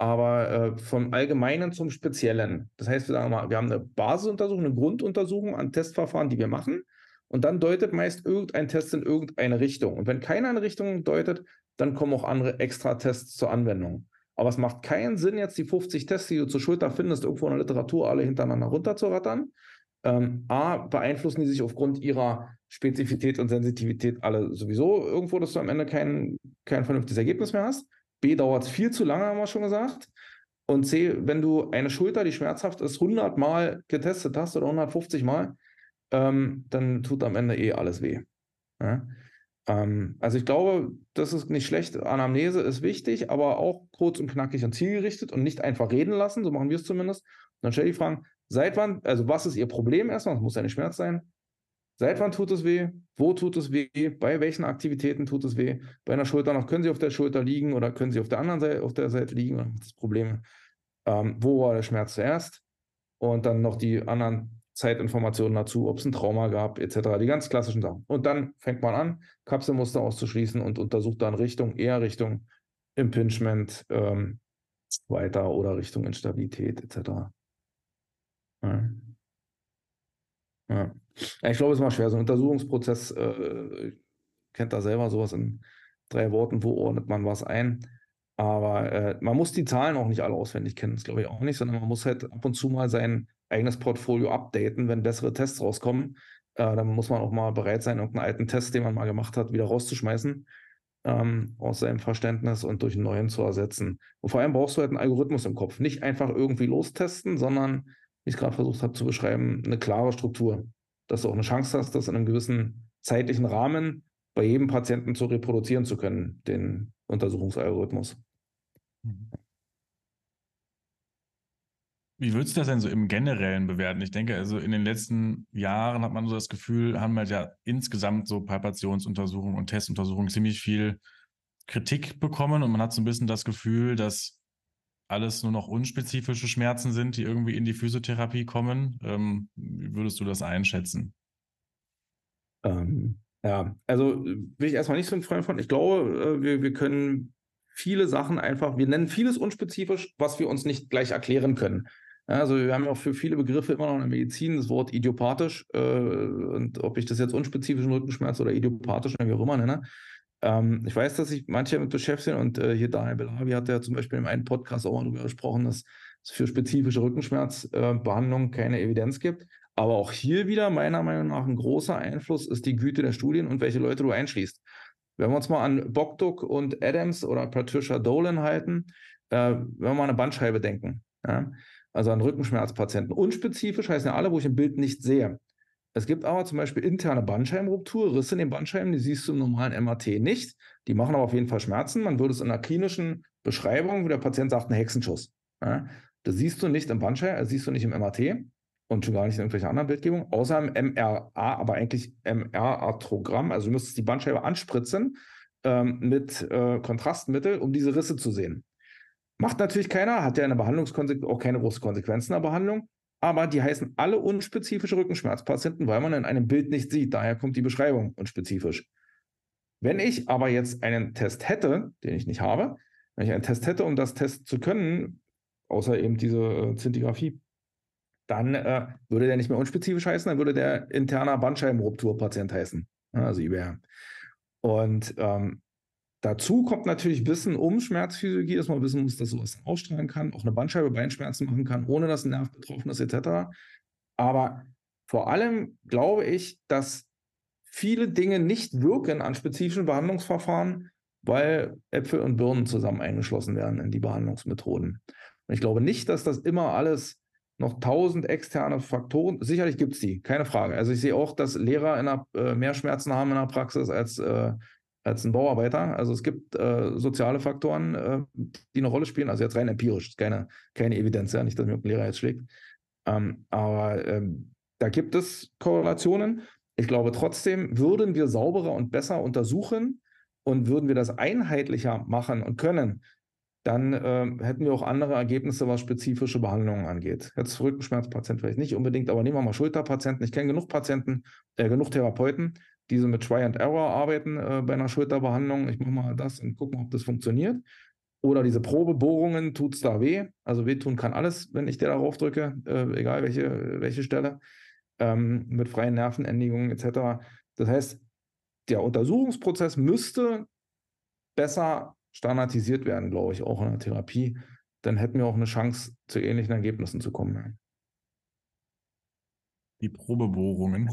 Aber äh, vom Allgemeinen zum Speziellen. Das heißt, wir sagen mal, wir haben eine Basisuntersuchung, eine Grunduntersuchung an Testverfahren, die wir machen. Und dann deutet meist irgendein Test in irgendeine Richtung. Und wenn keiner eine Richtung deutet, dann kommen auch andere Extra-Tests zur Anwendung. Aber es macht keinen Sinn, jetzt die 50 Tests, die du zur Schulter findest, irgendwo in der Literatur alle hintereinander runterzurattern. Ähm, A, beeinflussen die sich aufgrund ihrer Spezifität und Sensitivität alle sowieso irgendwo, dass du am Ende kein, kein vernünftiges Ergebnis mehr hast. B, dauert es viel zu lange, haben wir schon gesagt. Und C, wenn du eine Schulter, die schmerzhaft ist, 100 Mal getestet hast oder 150 Mal, ähm, dann tut am Ende eh alles weh. Ja? Ähm, also ich glaube, das ist nicht schlecht. Anamnese ist wichtig, aber auch kurz und knackig und zielgerichtet und nicht einfach reden lassen, so machen wir es zumindest. Und dann stell die Fragen, seit wann, also was ist Ihr Problem erstmal, es muss ja nicht Schmerz sein. Seit wann tut es weh? Wo tut es weh? Bei welchen Aktivitäten tut es weh? Bei einer Schulter noch, können Sie auf der Schulter liegen oder können Sie auf der anderen Seite, auf der Seite liegen? Das Problem, ähm, wo war der Schmerz zuerst? Und dann noch die anderen Zeitinformationen dazu, ob es ein Trauma gab, etc. Die ganz klassischen Sachen. Und dann fängt man an, Kapselmuster auszuschließen und untersucht dann Richtung, eher Richtung Impingement ähm, weiter oder Richtung Instabilität, etc. Ja. Ja. Ich glaube, es ist mal schwer. So ein Untersuchungsprozess, äh, kennt da selber sowas in drei Worten, wo ordnet man was ein. Aber äh, man muss die Zahlen auch nicht alle auswendig kennen, das glaube ich auch nicht, sondern man muss halt ab und zu mal sein eigenes Portfolio updaten, wenn bessere Tests rauskommen. Äh, dann muss man auch mal bereit sein, irgendeinen alten Test, den man mal gemacht hat, wieder rauszuschmeißen ähm, aus seinem Verständnis und durch einen neuen zu ersetzen. Und vor allem brauchst du halt einen Algorithmus im Kopf. Nicht einfach irgendwie lostesten, sondern, wie ich gerade versucht habe zu beschreiben, eine klare Struktur. Dass du auch eine Chance hast, das in einem gewissen zeitlichen Rahmen bei jedem Patienten zu reproduzieren zu können, den Untersuchungsalgorithmus. Wie würdest du das denn so im Generellen bewerten? Ich denke, also in den letzten Jahren hat man so das Gefühl, haben wir ja insgesamt so Palpationsuntersuchungen und Testuntersuchungen ziemlich viel Kritik bekommen und man hat so ein bisschen das Gefühl, dass alles nur noch unspezifische Schmerzen sind, die irgendwie in die Physiotherapie kommen. Ähm, wie würdest du das einschätzen? Ähm, ja, also bin ich erstmal nicht so ein Freund von. Ich glaube, äh, wir, wir können viele Sachen einfach, wir nennen vieles unspezifisch, was wir uns nicht gleich erklären können. Also wir haben ja auch für viele Begriffe immer noch in der Medizin das Wort idiopathisch äh, und ob ich das jetzt unspezifischen Rückenschmerz oder idiopathisch, wie auch immer nenne. Ähm, ich weiß, dass sich manche damit beschäftigen und äh, hier Daniel Belavi hat ja zum Beispiel in einem Podcast auch mal darüber gesprochen, dass es für spezifische Rückenschmerzbehandlungen äh, keine Evidenz gibt. Aber auch hier wieder meiner Meinung nach ein großer Einfluss ist die Güte der Studien und welche Leute du einschließt. Wenn wir uns mal an Bogduk und Adams oder Patricia Dolan halten, äh, wenn wir mal an eine Bandscheibe denken. Ja? also an Rückenschmerzpatienten. Unspezifisch heißen ja alle, wo ich im Bild nicht sehe. Es gibt aber zum Beispiel interne Bandscheibenruptur, Risse in den Bandscheiben, die siehst du im normalen MRT nicht. Die machen aber auf jeden Fall Schmerzen. Man würde es in einer klinischen Beschreibung, wo der Patient sagt, ein Hexenschuss. Ja, das siehst du nicht im Bandscheiben, das siehst du nicht im MRT und schon gar nicht in irgendwelchen anderen Bildgebungen, außer im MRA, aber eigentlich MR-Arthrogramm. Also du müsstest die Bandscheibe anspritzen ähm, mit äh, Kontrastmittel, um diese Risse zu sehen. Macht natürlich keiner, hat ja eine Behandlungskonsequenz, auch keine großen Konsequenzen in der Behandlung. Aber die heißen alle unspezifische Rückenschmerzpatienten, weil man in einem Bild nicht sieht. Daher kommt die Beschreibung unspezifisch. Wenn ich aber jetzt einen Test hätte, den ich nicht habe, wenn ich einen Test hätte, um das testen zu können, außer eben diese äh, Zintigraphie, dann äh, würde der nicht mehr unspezifisch heißen, dann würde der interner Bandscheibenrupturpatient heißen, also IBR. Und ähm, Dazu kommt natürlich Wissen um Schmerzphysiologie, dass man wissen muss, dass sowas ausstrahlen kann, auch eine Bandscheibe Beinschmerzen machen kann, ohne dass ein Nerv betroffen ist, etc. Aber vor allem glaube ich, dass viele Dinge nicht wirken an spezifischen Behandlungsverfahren, weil Äpfel und Birnen zusammen eingeschlossen werden in die Behandlungsmethoden. Und ich glaube nicht, dass das immer alles noch tausend externe Faktoren. Sicherlich gibt es die, keine Frage. Also ich sehe auch, dass Lehrer in der, äh, mehr Schmerzen haben in der Praxis als, äh, als ein Bauarbeiter. Also es gibt äh, soziale Faktoren, äh, die eine Rolle spielen. Also jetzt rein empirisch, keine, keine Evidenz, ja, nicht, dass mir ein Lehrer jetzt schlägt. Ähm, aber ähm, da gibt es Korrelationen. Ich glaube trotzdem, würden wir sauberer und besser untersuchen und würden wir das einheitlicher machen und können, dann äh, hätten wir auch andere Ergebnisse, was spezifische Behandlungen angeht. Jetzt Rückenschmerzpatient vielleicht nicht unbedingt, aber nehmen wir mal Schulterpatienten. Ich kenne genug Patienten, äh, genug Therapeuten, die so mit Try and Error arbeiten äh, bei einer Schulterbehandlung. Ich mache mal das und gucke mal, ob das funktioniert. Oder diese Probebohrungen, tut es da weh? Also wehtun kann alles, wenn ich der darauf drücke, äh, egal welche, welche Stelle, ähm, mit freien Nervenendigungen etc. Das heißt, der Untersuchungsprozess müsste besser standardisiert werden, glaube ich, auch in der Therapie, dann hätten wir auch eine Chance, zu ähnlichen Ergebnissen zu kommen. Die Probebohrungen.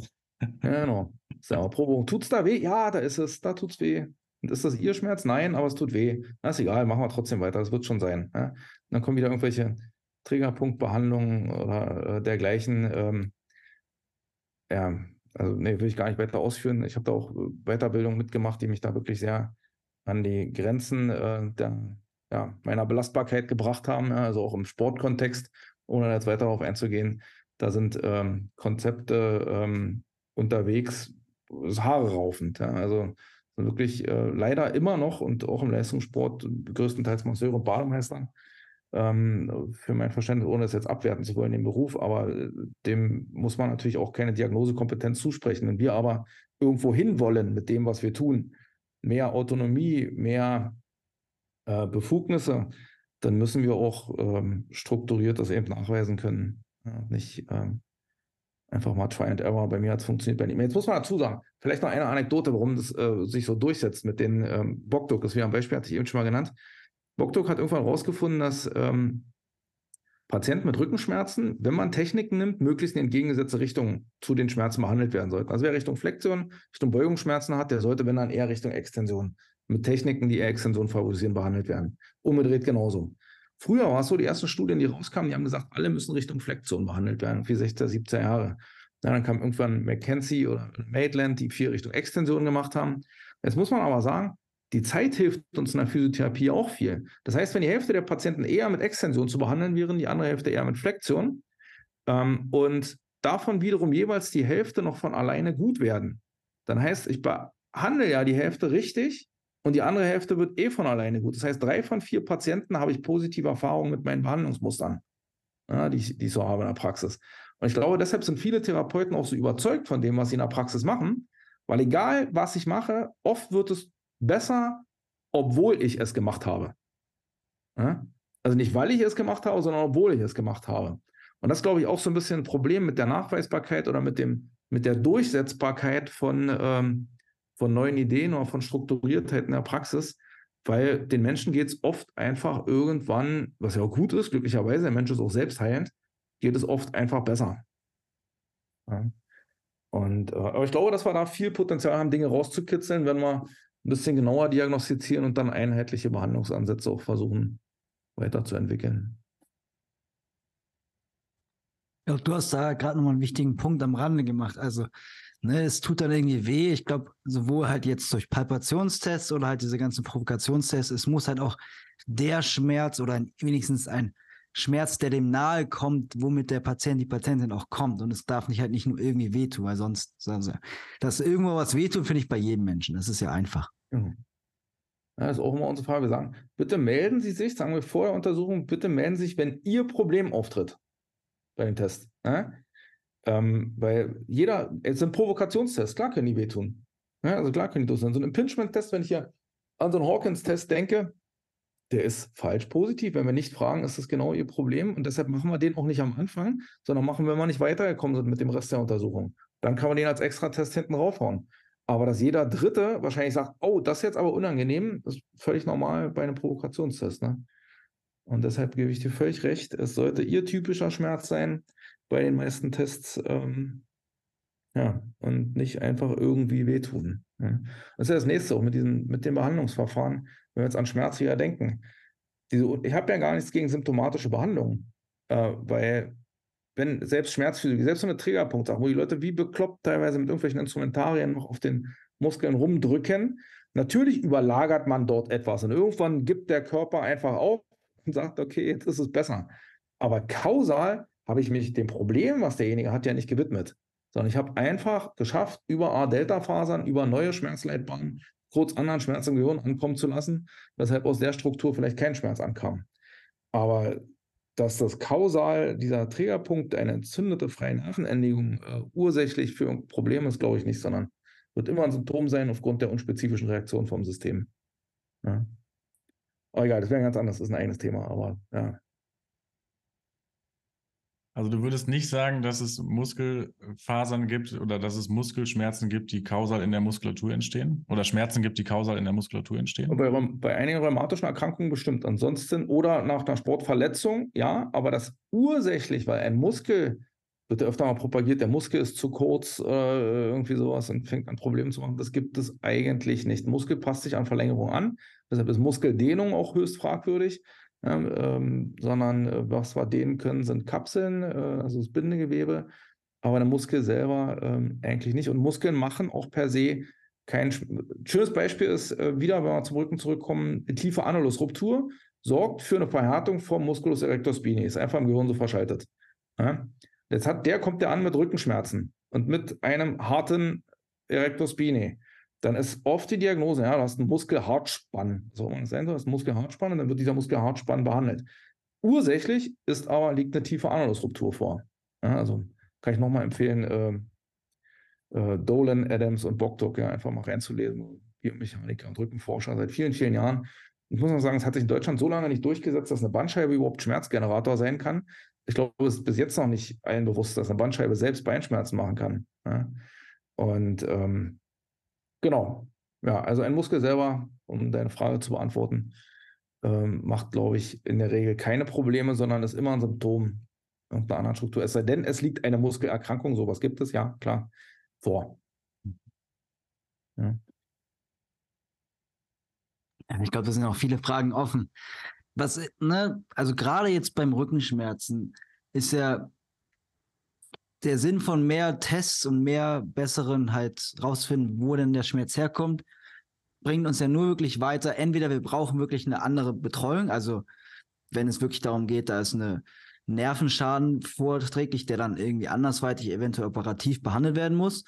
Genau. So, Probebohrung. Tut es da weh? Ja, da ist es, da tut es weh. Und ist das Ihr Schmerz? Nein, aber es tut weh. Na, ist egal, machen wir trotzdem weiter, das wird schon sein. Ja? Dann kommen wieder irgendwelche Triggerpunktbehandlungen oder äh, dergleichen. Ähm, ja, also nee, will ich gar nicht weiter ausführen. Ich habe da auch äh, Weiterbildungen mitgemacht, die mich da wirklich sehr an die Grenzen äh, der, ja, meiner Belastbarkeit gebracht haben, ja, also auch im Sportkontext, ohne jetzt weiter darauf einzugehen. Da sind ähm, Konzepte ähm, unterwegs, Haare raufend. Ja, also wirklich äh, leider immer noch und auch im Leistungssport größtenteils Masseure und Bademeister. Ähm, für mein Verständnis, ohne es jetzt abwerten zu wollen, den Beruf, aber äh, dem muss man natürlich auch keine Diagnosekompetenz zusprechen. Wenn wir aber irgendwo hinwollen mit dem, was wir tun, mehr Autonomie, mehr äh, Befugnisse, dann müssen wir auch ähm, strukturiert das eben nachweisen können. Ja, nicht ähm, einfach mal Try and Error. Bei mir hat es funktioniert, bei ihm. Jetzt muss man dazu sagen, vielleicht noch eine Anekdote, warum das äh, sich so durchsetzt mit den ähm, Bogdok. Das wäre ein Beispiel, hatte ich eben schon mal genannt. Bogdok hat irgendwann herausgefunden, dass ähm, Patienten mit Rückenschmerzen, wenn man Techniken nimmt, möglichst in entgegengesetzte Richtung zu den Schmerzen behandelt werden sollten. Also wer Richtung Flexion, Richtung Beugungsschmerzen hat, der sollte, wenn dann eher Richtung Extension mit Techniken, die eher Extension favorisieren, behandelt werden. Umgedreht genauso. Früher war es so, die ersten Studien, die rauskamen, die haben gesagt, alle müssen Richtung Flexion behandelt werden, wie 16, 17 Jahre. Ja, dann kam irgendwann McKenzie oder Maitland, die vier Richtung Extension gemacht haben. Jetzt muss man aber sagen, die Zeit hilft uns in der Physiotherapie auch viel. Das heißt, wenn die Hälfte der Patienten eher mit Extension zu behandeln wären, die andere Hälfte eher mit Flexion ähm, und davon wiederum jeweils die Hälfte noch von alleine gut werden, dann heißt, ich behandle ja die Hälfte richtig und die andere Hälfte wird eh von alleine gut. Das heißt, drei von vier Patienten habe ich positive Erfahrungen mit meinen Behandlungsmustern, ja, die, die ich so habe in der Praxis. Und ich glaube, deshalb sind viele Therapeuten auch so überzeugt von dem, was sie in der Praxis machen, weil egal, was ich mache, oft wird es besser, obwohl ich es gemacht habe. Ja? Also nicht, weil ich es gemacht habe, sondern obwohl ich es gemacht habe. Und das glaube ich auch so ein bisschen ein Problem mit der Nachweisbarkeit oder mit, dem, mit der Durchsetzbarkeit von, ähm, von neuen Ideen oder von Strukturiertheit in der Praxis, weil den Menschen geht es oft einfach irgendwann, was ja auch gut ist, glücklicherweise, der Mensch ist auch selbstheilend, geht es oft einfach besser. Ja. Und, äh, aber ich glaube, dass wir da viel Potenzial haben, Dinge rauszukitzeln, wenn wir ein bisschen genauer diagnostizieren und dann einheitliche Behandlungsansätze auch versuchen weiterzuentwickeln. Ja, du hast da gerade nochmal einen wichtigen Punkt am Rande gemacht. Also, ne, es tut dann irgendwie weh. Ich glaube, sowohl halt jetzt durch Palpationstests oder halt diese ganzen Provokationstests, es muss halt auch der Schmerz oder ein, wenigstens ein Schmerz, der dem nahe kommt, womit der Patient, die Patientin auch kommt. Und es darf nicht halt nicht nur irgendwie wehtun, weil sonst, also, dass irgendwo was wehtun, finde ich bei jedem Menschen. Das ist ja einfach. Mhm. Das ist auch immer unsere Frage. Wir sagen, bitte melden Sie sich, sagen wir vor der Untersuchung, bitte melden Sie sich, wenn Ihr Problem auftritt bei dem Test. Ja? Ähm, weil jeder, es sind Provokationstests, klar können die wehtun. Ja, also klar können die das sein. So ein Impingement-Test, wenn ich hier an so einen Hawkins-Test denke, der ist falsch positiv. Wenn wir nicht fragen, ist das genau Ihr Problem. Und deshalb machen wir den auch nicht am Anfang, sondern machen, wenn wir nicht weitergekommen sind mit dem Rest der Untersuchung. Dann kann man den als Extra-Test hinten raufhauen. Aber dass jeder Dritte wahrscheinlich sagt, oh, das ist jetzt aber unangenehm, ist völlig normal bei einem Provokationstest. Ne? Und deshalb gebe ich dir völlig recht, es sollte ihr typischer Schmerz sein bei den meisten Tests. Ähm, ja, und nicht einfach irgendwie wehtun. Ne? Das ist ja das nächste auch mit, diesen, mit den Behandlungsverfahren, wenn wir jetzt an Schmerz wieder denken. Diese, ich habe ja gar nichts gegen symptomatische Behandlung, äh, weil wenn selbst Schmerzphysik, selbst so eine Triggerpunktsache, wo die Leute wie bekloppt teilweise mit irgendwelchen Instrumentarien noch auf den Muskeln rumdrücken, natürlich überlagert man dort etwas und irgendwann gibt der Körper einfach auf und sagt, okay, jetzt ist es besser. Aber kausal habe ich mich dem Problem, was derjenige hat, ja nicht gewidmet, sondern ich habe einfach geschafft, über A-Delta-Fasern, über neue Schmerzleitbahnen kurz anderen Schmerz im Gehirn ankommen zu lassen, weshalb aus der Struktur vielleicht kein Schmerz ankam. Aber dass das kausal, dieser Trägerpunkt, eine entzündete freie Nervenendigung äh, ursächlich für Probleme ist, glaube ich nicht, sondern wird immer ein Symptom sein aufgrund der unspezifischen Reaktion vom System. Ja. Aber egal, das wäre ganz anders, das ist ein eigenes Thema, aber ja. Also du würdest nicht sagen, dass es Muskelfasern gibt oder dass es Muskelschmerzen gibt, die kausal in der Muskulatur entstehen? Oder Schmerzen gibt, die kausal in der Muskulatur entstehen? Bei, bei einigen rheumatischen Erkrankungen bestimmt. Ansonsten oder nach einer Sportverletzung, ja, aber das ursächlich, weil ein Muskel, wird ja öfter mal propagiert, der Muskel ist zu kurz, äh, irgendwie sowas und fängt an Problemen zu machen. Das gibt es eigentlich nicht. Muskel passt sich an Verlängerung an. Deshalb ist Muskeldehnung auch höchst fragwürdig ähm, sondern äh, was wir dehnen können, sind Kapseln, äh, also das Bindegewebe, aber der Muskel selber ähm, eigentlich nicht. Und Muskeln machen auch per se kein schönes Beispiel ist äh, wieder, wenn wir zum Rücken zurückkommen, die tiefe Anulusruptur sorgt für eine Verhärtung vom Musculus erector spini, ist einfach im Gehirn so verschaltet. Ja? Jetzt hat der kommt der an mit Rückenschmerzen und mit einem harten Erector spini dann ist oft die Diagnose, ja, du hast einen Muskelhartspann. So man sein, du hast einen Muskelhartspann und dann wird dieser Muskelhartspann behandelt. Ursächlich ist aber, liegt eine tiefe Anulusruptur vor. Ja, also kann ich nochmal empfehlen, äh, äh, Dolan, Adams und Bogdok ja, einfach mal reinzulesen. Biomechaniker und Rückenforscher seit vielen, vielen Jahren. Ich muss noch sagen, es hat sich in Deutschland so lange nicht durchgesetzt, dass eine Bandscheibe überhaupt Schmerzgenerator sein kann. Ich glaube, es ist bis jetzt noch nicht allen bewusst, dass eine Bandscheibe selbst Beinschmerzen machen kann. Ja? Und ähm, Genau. Ja, also ein Muskel selber, um deine Frage zu beantworten, ähm, macht, glaube ich, in der Regel keine Probleme, sondern ist immer ein Symptom irgendeiner anderen Struktur. Es sei denn, es liegt eine Muskelerkrankung, sowas gibt es, ja, klar, vor. Ja. Ich glaube, da sind auch viele Fragen offen. Was, ne, also gerade jetzt beim Rückenschmerzen ist ja der Sinn von mehr Tests und mehr besseren halt rausfinden, wo denn der Schmerz herkommt, bringt uns ja nur wirklich weiter. Entweder wir brauchen wirklich eine andere Betreuung, also wenn es wirklich darum geht, da ist eine Nervenschaden vorträglich, der dann irgendwie andersweitig eventuell operativ behandelt werden muss.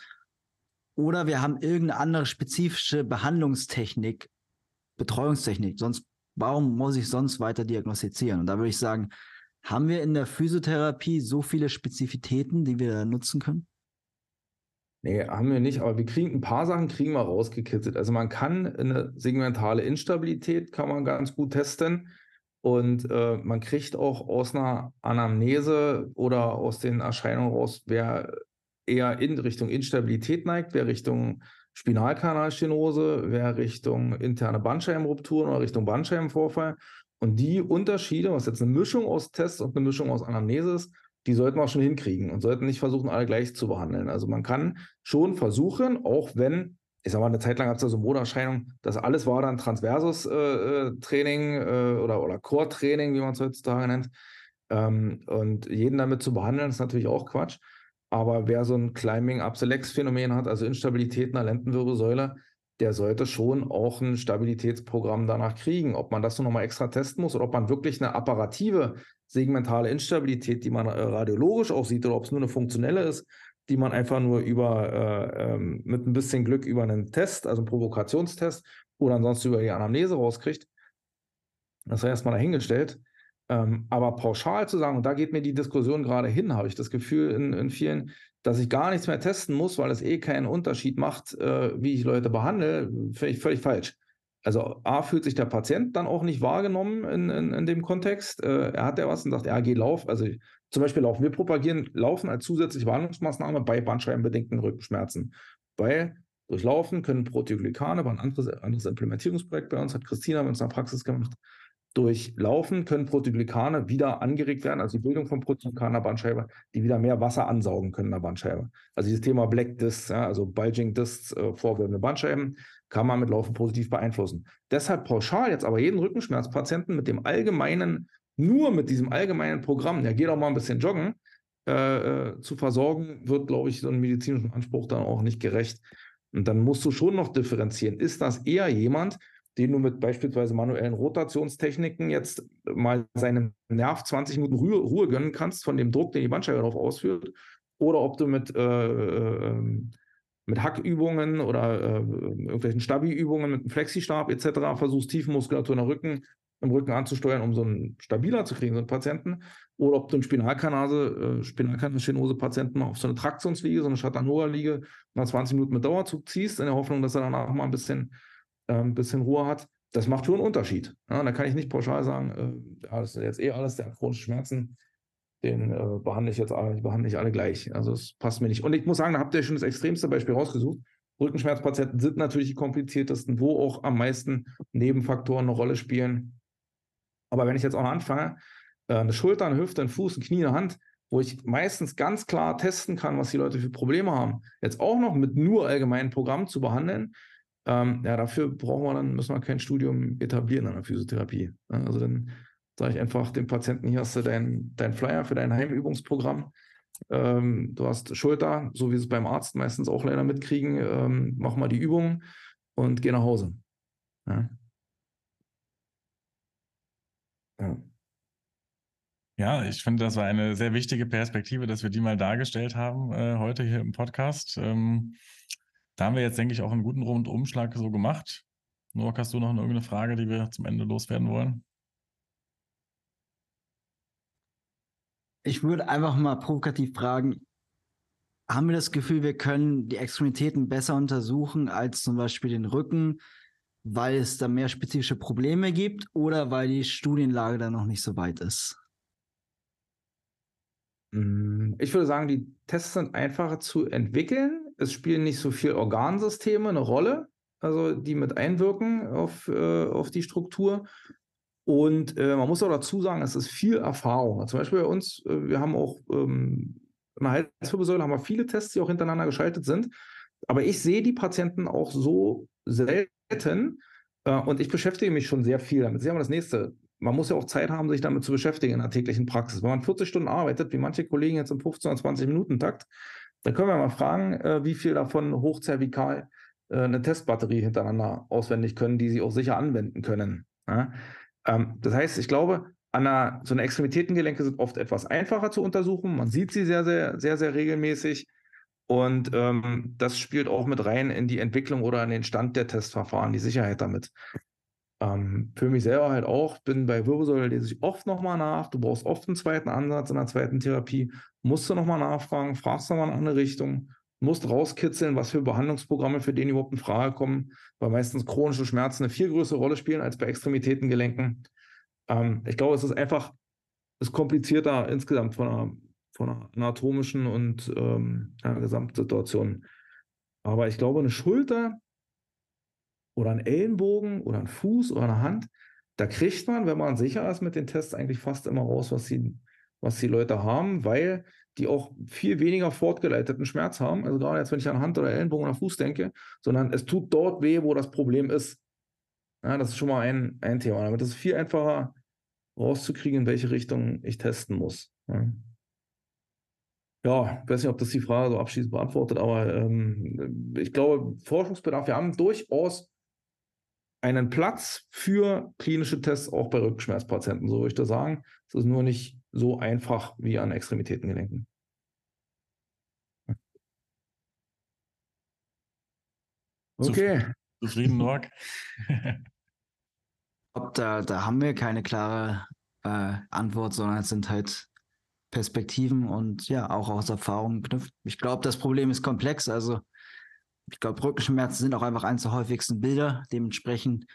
Oder wir haben irgendeine andere spezifische Behandlungstechnik, Betreuungstechnik. Sonst, warum muss ich sonst weiter diagnostizieren? Und da würde ich sagen, haben wir in der Physiotherapie so viele Spezifitäten, die wir nutzen können? Nee, haben wir nicht, aber wir kriegen ein paar Sachen kriegen wir rausgekitzelt. Also man kann eine segmentale Instabilität kann man ganz gut testen und äh, man kriegt auch aus einer Anamnese oder aus den Erscheinungen raus, wer eher in Richtung Instabilität neigt, wer Richtung Spinalkanalstenose, wer Richtung interne Bandscheibenrupturen oder Richtung Bandscheibenvorfall und die Unterschiede, was jetzt eine Mischung aus Tests und eine Mischung aus Anamnese ist, die sollten wir auch schon hinkriegen und sollten nicht versuchen, alle gleich zu behandeln. Also man kann schon versuchen, auch wenn, ich sag mal, eine Zeit lang gab es da so Modeerscheinung, das alles war dann Transversus-Training äh, äh, äh, oder, oder Core-Training, wie man es heutzutage nennt. Ähm, und jeden damit zu behandeln, ist natürlich auch Quatsch. Aber wer so ein Climbing-Up-Select-Phänomen hat, also Instabilität in der Lendenwirbelsäule, der sollte schon auch ein Stabilitätsprogramm danach kriegen. Ob man das nur nochmal extra testen muss oder ob man wirklich eine apparative segmentale Instabilität, die man äh, radiologisch auch sieht, oder ob es nur eine funktionelle ist, die man einfach nur über äh, ähm, mit ein bisschen Glück über einen Test, also einen Provokationstest oder ansonsten über die Anamnese rauskriegt. Das sei erstmal dahingestellt. Ähm, aber pauschal zu sagen, und da geht mir die Diskussion gerade hin, habe ich das Gefühl in, in vielen, dass ich gar nichts mehr testen muss, weil es eh keinen Unterschied macht, äh, wie ich Leute behandle, finde ich völlig falsch. Also A, fühlt sich der Patient dann auch nicht wahrgenommen in, in, in dem Kontext. Äh, er hat ja was und sagt, ja, geh lauf. Also zum Beispiel Laufen. Wir propagieren Laufen als zusätzliche Behandlungsmaßnahme bei bandscheibenbedingten Rückenschmerzen. Weil durch Laufen können Proteoglycane, war ein anderes, anderes Implementierungsprojekt bei uns, hat Christina bei uns Praxis gemacht, durch Laufen können Proteoglycane wieder angeregt werden, also die Bildung von Proteoglykanen in der Bandscheibe, die wieder mehr Wasser ansaugen können in der Bandscheibe. Also dieses Thema Black Discs, ja, also Bulging Discs, äh, vorwölbende Bandscheiben, kann man mit Laufen positiv beeinflussen. Deshalb pauschal jetzt aber jeden Rückenschmerzpatienten mit dem allgemeinen, nur mit diesem allgemeinen Programm, ja, geh doch mal ein bisschen joggen, äh, äh, zu versorgen, wird, glaube ich, so einem medizinischen Anspruch dann auch nicht gerecht. Und dann musst du schon noch differenzieren. Ist das eher jemand, den du mit beispielsweise manuellen Rotationstechniken jetzt mal seinem Nerv 20 Minuten Ruhe, Ruhe gönnen kannst von dem Druck, den die Bandscheibe darauf ausführt, oder ob du mit, äh, äh, ähm, mit Hackübungen oder äh, irgendwelchen Stabi-Übungen mit einem Flexistab etc. versuchst, Tiefenmuskulatur der Rücken, im Rücken anzusteuern, um so einen stabiler zu kriegen, so einen Patienten, oder ob du einen Spinalkanase, äh, Spinalkanalstenose-Patienten auf so eine Traktionsliege, so eine Chattanooga-Liege nach 20 Minuten mit Dauerzug ziehst, in der Hoffnung, dass er danach mal ein bisschen, ein bisschen Ruhe hat. Das macht schon einen Unterschied. Ja, da kann ich nicht pauschal sagen, äh, das ist jetzt eh alles, der hat chronische Schmerzen, den äh, behandle ich jetzt alle, behandle ich alle gleich. Also es passt mir nicht. Und ich muss sagen, da habt ihr schon das extremste Beispiel rausgesucht. Rückenschmerzpatienten sind natürlich die kompliziertesten, wo auch am meisten Nebenfaktoren eine Rolle spielen. Aber wenn ich jetzt auch noch anfange, äh, eine Schulter, eine Hüfte, ein Fuß, ein Knie, eine Hand, wo ich meistens ganz klar testen kann, was die Leute für Probleme haben, jetzt auch noch mit nur allgemeinen Programmen zu behandeln, ähm, ja, dafür brauchen wir dann, müssen wir kein Studium etablieren an der Physiotherapie. Also dann sage ich einfach dem Patienten, hier hast du dein, dein Flyer für dein Heimübungsprogramm. Ähm, du hast Schulter, so wie sie es beim Arzt meistens auch leider mitkriegen, ähm, mach mal die Übung und geh nach Hause. Ja. Ja. Ja, ich finde, das war eine sehr wichtige Perspektive, dass wir die mal dargestellt haben äh, heute hier im Podcast. Ähm, da haben wir jetzt, denke ich, auch einen guten Rundumschlag so gemacht. Noah, hast du noch irgendeine Frage, die wir zum Ende loswerden wollen? Ich würde einfach mal provokativ fragen, haben wir das Gefühl, wir können die Extremitäten besser untersuchen als zum Beispiel den Rücken, weil es da mehr spezifische Probleme gibt oder weil die Studienlage da noch nicht so weit ist? Mm, ich würde sagen, die Tests sind einfacher zu entwickeln. Es spielen nicht so viele Organsysteme eine Rolle, also die mit einwirken auf, äh, auf die Struktur. Und äh, man muss auch dazu sagen, es ist viel Erfahrung. Zum Beispiel bei uns, äh, wir haben auch ähm, in Halswirbelsäule haben wir viele Tests, die auch hintereinander geschaltet sind. Aber ich sehe die Patienten auch so selten äh, und ich beschäftige mich schon sehr viel damit. Ja mal das nächste man muss ja auch Zeit haben, sich damit zu beschäftigen in der täglichen Praxis. Wenn man 40 Stunden arbeitet, wie manche Kollegen jetzt im 15 oder 20 Minuten Takt, dann können wir mal fragen, äh, wie viel davon hochzervikal äh, eine Testbatterie hintereinander auswendig können, die sie auch sicher anwenden können. Ähm, das heißt, ich glaube, an einer, so eine Extremitätengelenke sind oft etwas einfacher zu untersuchen. Man sieht sie sehr, sehr, sehr, sehr regelmäßig. Und ähm, das spielt auch mit rein in die Entwicklung oder in den Stand der Testverfahren, die Sicherheit damit. Ähm, für mich selber halt auch, bin bei Wirbelsäule, lese ich oft nochmal nach. Du brauchst oft einen zweiten Ansatz in der zweiten Therapie. Musst du nochmal nachfragen, fragst nochmal in eine andere Richtung, musst rauskitzeln, was für Behandlungsprogramme für den überhaupt in Frage kommen, weil meistens chronische Schmerzen eine viel größere Rolle spielen als bei Extremitätengelenken. Ähm, ich glaube, es ist einfach, ist komplizierter insgesamt von einer, von einer anatomischen und ähm, einer Gesamtsituation. Aber ich glaube, eine Schulter oder ein Ellenbogen oder ein Fuß oder eine Hand, da kriegt man, wenn man sicher ist mit den Tests, eigentlich fast immer raus, was die, was die Leute haben, weil die auch viel weniger fortgeleiteten Schmerz haben. Also gerade jetzt, wenn ich an Hand oder Ellenbogen oder Fuß denke, sondern es tut dort weh, wo das Problem ist. Ja, das ist schon mal ein, ein Thema. Damit ist es viel einfacher rauszukriegen, in welche Richtung ich testen muss. Ja. Ja, ich weiß nicht, ob das die Frage so abschließend beantwortet, aber ähm, ich glaube, Forschungsbedarf, wir haben durchaus einen Platz für klinische Tests auch bei Rückenschmerzpatienten, so würde ich das sagen. Es ist nur nicht so einfach wie an Extremitätengelenken. Okay. Zufrieden, Norg? da, da haben wir keine klare äh, Antwort, sondern es sind halt Perspektiven und ja, auch aus Erfahrung geknüpft. Ich glaube, das Problem ist komplex. Also ich glaube, Rückenschmerzen sind auch einfach eines der häufigsten Bilder. Dementsprechend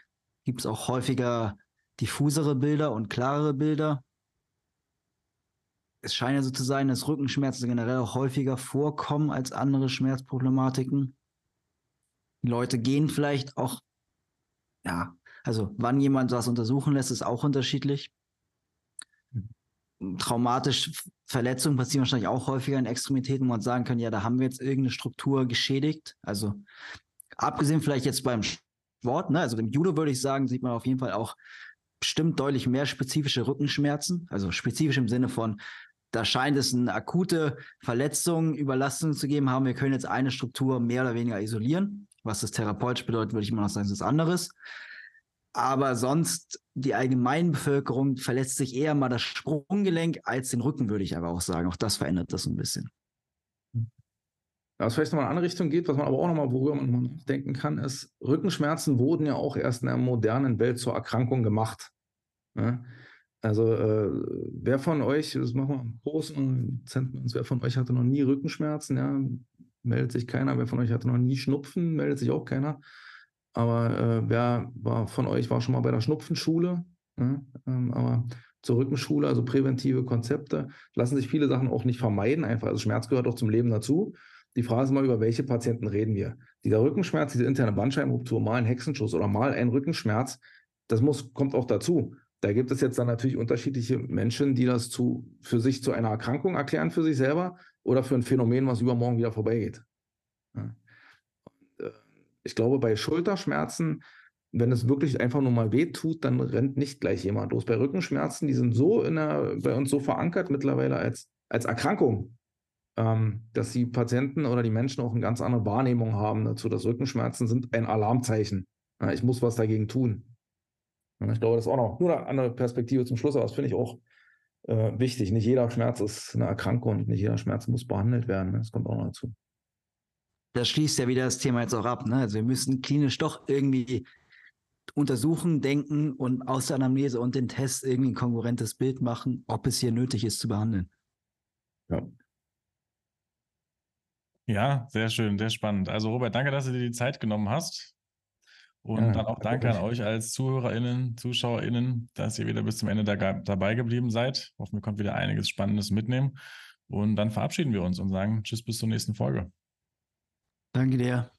gibt es auch häufiger diffusere Bilder und klarere Bilder. Es scheint ja so zu sein, dass Rückenschmerzen generell auch häufiger vorkommen als andere Schmerzproblematiken. Die Leute gehen vielleicht auch, ja, also wann jemand das untersuchen lässt, ist auch unterschiedlich traumatische Verletzungen passieren wahrscheinlich auch häufiger in Extremitäten, wo man sagen kann, ja, da haben wir jetzt irgendeine Struktur geschädigt. Also abgesehen vielleicht jetzt beim Sport, ne, also im Judo würde ich sagen, sieht man auf jeden Fall auch bestimmt deutlich mehr spezifische Rückenschmerzen, also spezifisch im Sinne von, da scheint es eine akute Verletzung, Überlastung zu geben haben. Wir können jetzt eine Struktur mehr oder weniger isolieren. Was das therapeutisch bedeutet, würde ich immer noch sagen, ist anderes. Aber sonst, die allgemeine Bevölkerung verletzt sich eher mal das Sprunggelenk als den Rücken, würde ich aber auch sagen. Auch das verändert das ein bisschen. Was vielleicht nochmal in eine andere Richtung geht, was man aber auch nochmal, worüber man nachdenken kann, ist, Rückenschmerzen wurden ja auch erst in der modernen Welt zur Erkrankung gemacht. Ja? Also, äh, wer von euch, das machen wir im Großen Zentren, wer von euch hatte noch nie Rückenschmerzen? Ja, meldet sich keiner. Wer von euch hatte noch nie Schnupfen? Meldet sich auch keiner. Aber äh, wer war von euch war schon mal bei der Schnupfenschule? Ja? Ähm, aber zur Rückenschule, also präventive Konzepte, lassen sich viele Sachen auch nicht vermeiden. Einfach, also Schmerz gehört auch zum Leben dazu. Die Frage ist mal, über welche Patienten reden wir? Dieser Rückenschmerz, diese interne Bandscheibenruptur, mal ein Hexenschuss oder mal ein Rückenschmerz, das muss, kommt auch dazu. Da gibt es jetzt dann natürlich unterschiedliche Menschen, die das zu, für sich zu einer Erkrankung erklären, für sich selber oder für ein Phänomen, was übermorgen wieder vorbeigeht. Ja. Ich glaube, bei Schulterschmerzen, wenn es wirklich einfach nur mal weh tut, dann rennt nicht gleich jemand los. Bei Rückenschmerzen, die sind so der, bei uns so verankert mittlerweile als, als Erkrankung, ähm, dass die Patienten oder die Menschen auch eine ganz andere Wahrnehmung haben dazu, dass Rückenschmerzen sind ein Alarmzeichen. Ja, ich muss was dagegen tun. Und ich glaube, das ist auch noch nur eine andere Perspektive zum Schluss, aber das finde ich auch äh, wichtig. Nicht jeder Schmerz ist eine Erkrankung und nicht jeder Schmerz muss behandelt werden. Das kommt auch noch dazu. Das schließt ja wieder das Thema jetzt auch ab. Ne? Also wir müssen klinisch doch irgendwie untersuchen, denken und aus der Anamnese und den Test irgendwie ein konkurrentes Bild machen, ob es hier nötig ist zu behandeln. Ja. Ja, sehr schön, sehr spannend. Also Robert, danke, dass du dir die Zeit genommen hast. Und ja, dann auch danke an euch als ZuhörerInnen, ZuschauerInnen, dass ihr wieder bis zum Ende da, dabei geblieben seid. Hoffen, wir konnten wieder einiges Spannendes mitnehmen. Und dann verabschieden wir uns und sagen Tschüss bis zur nächsten Folge. Danke dir.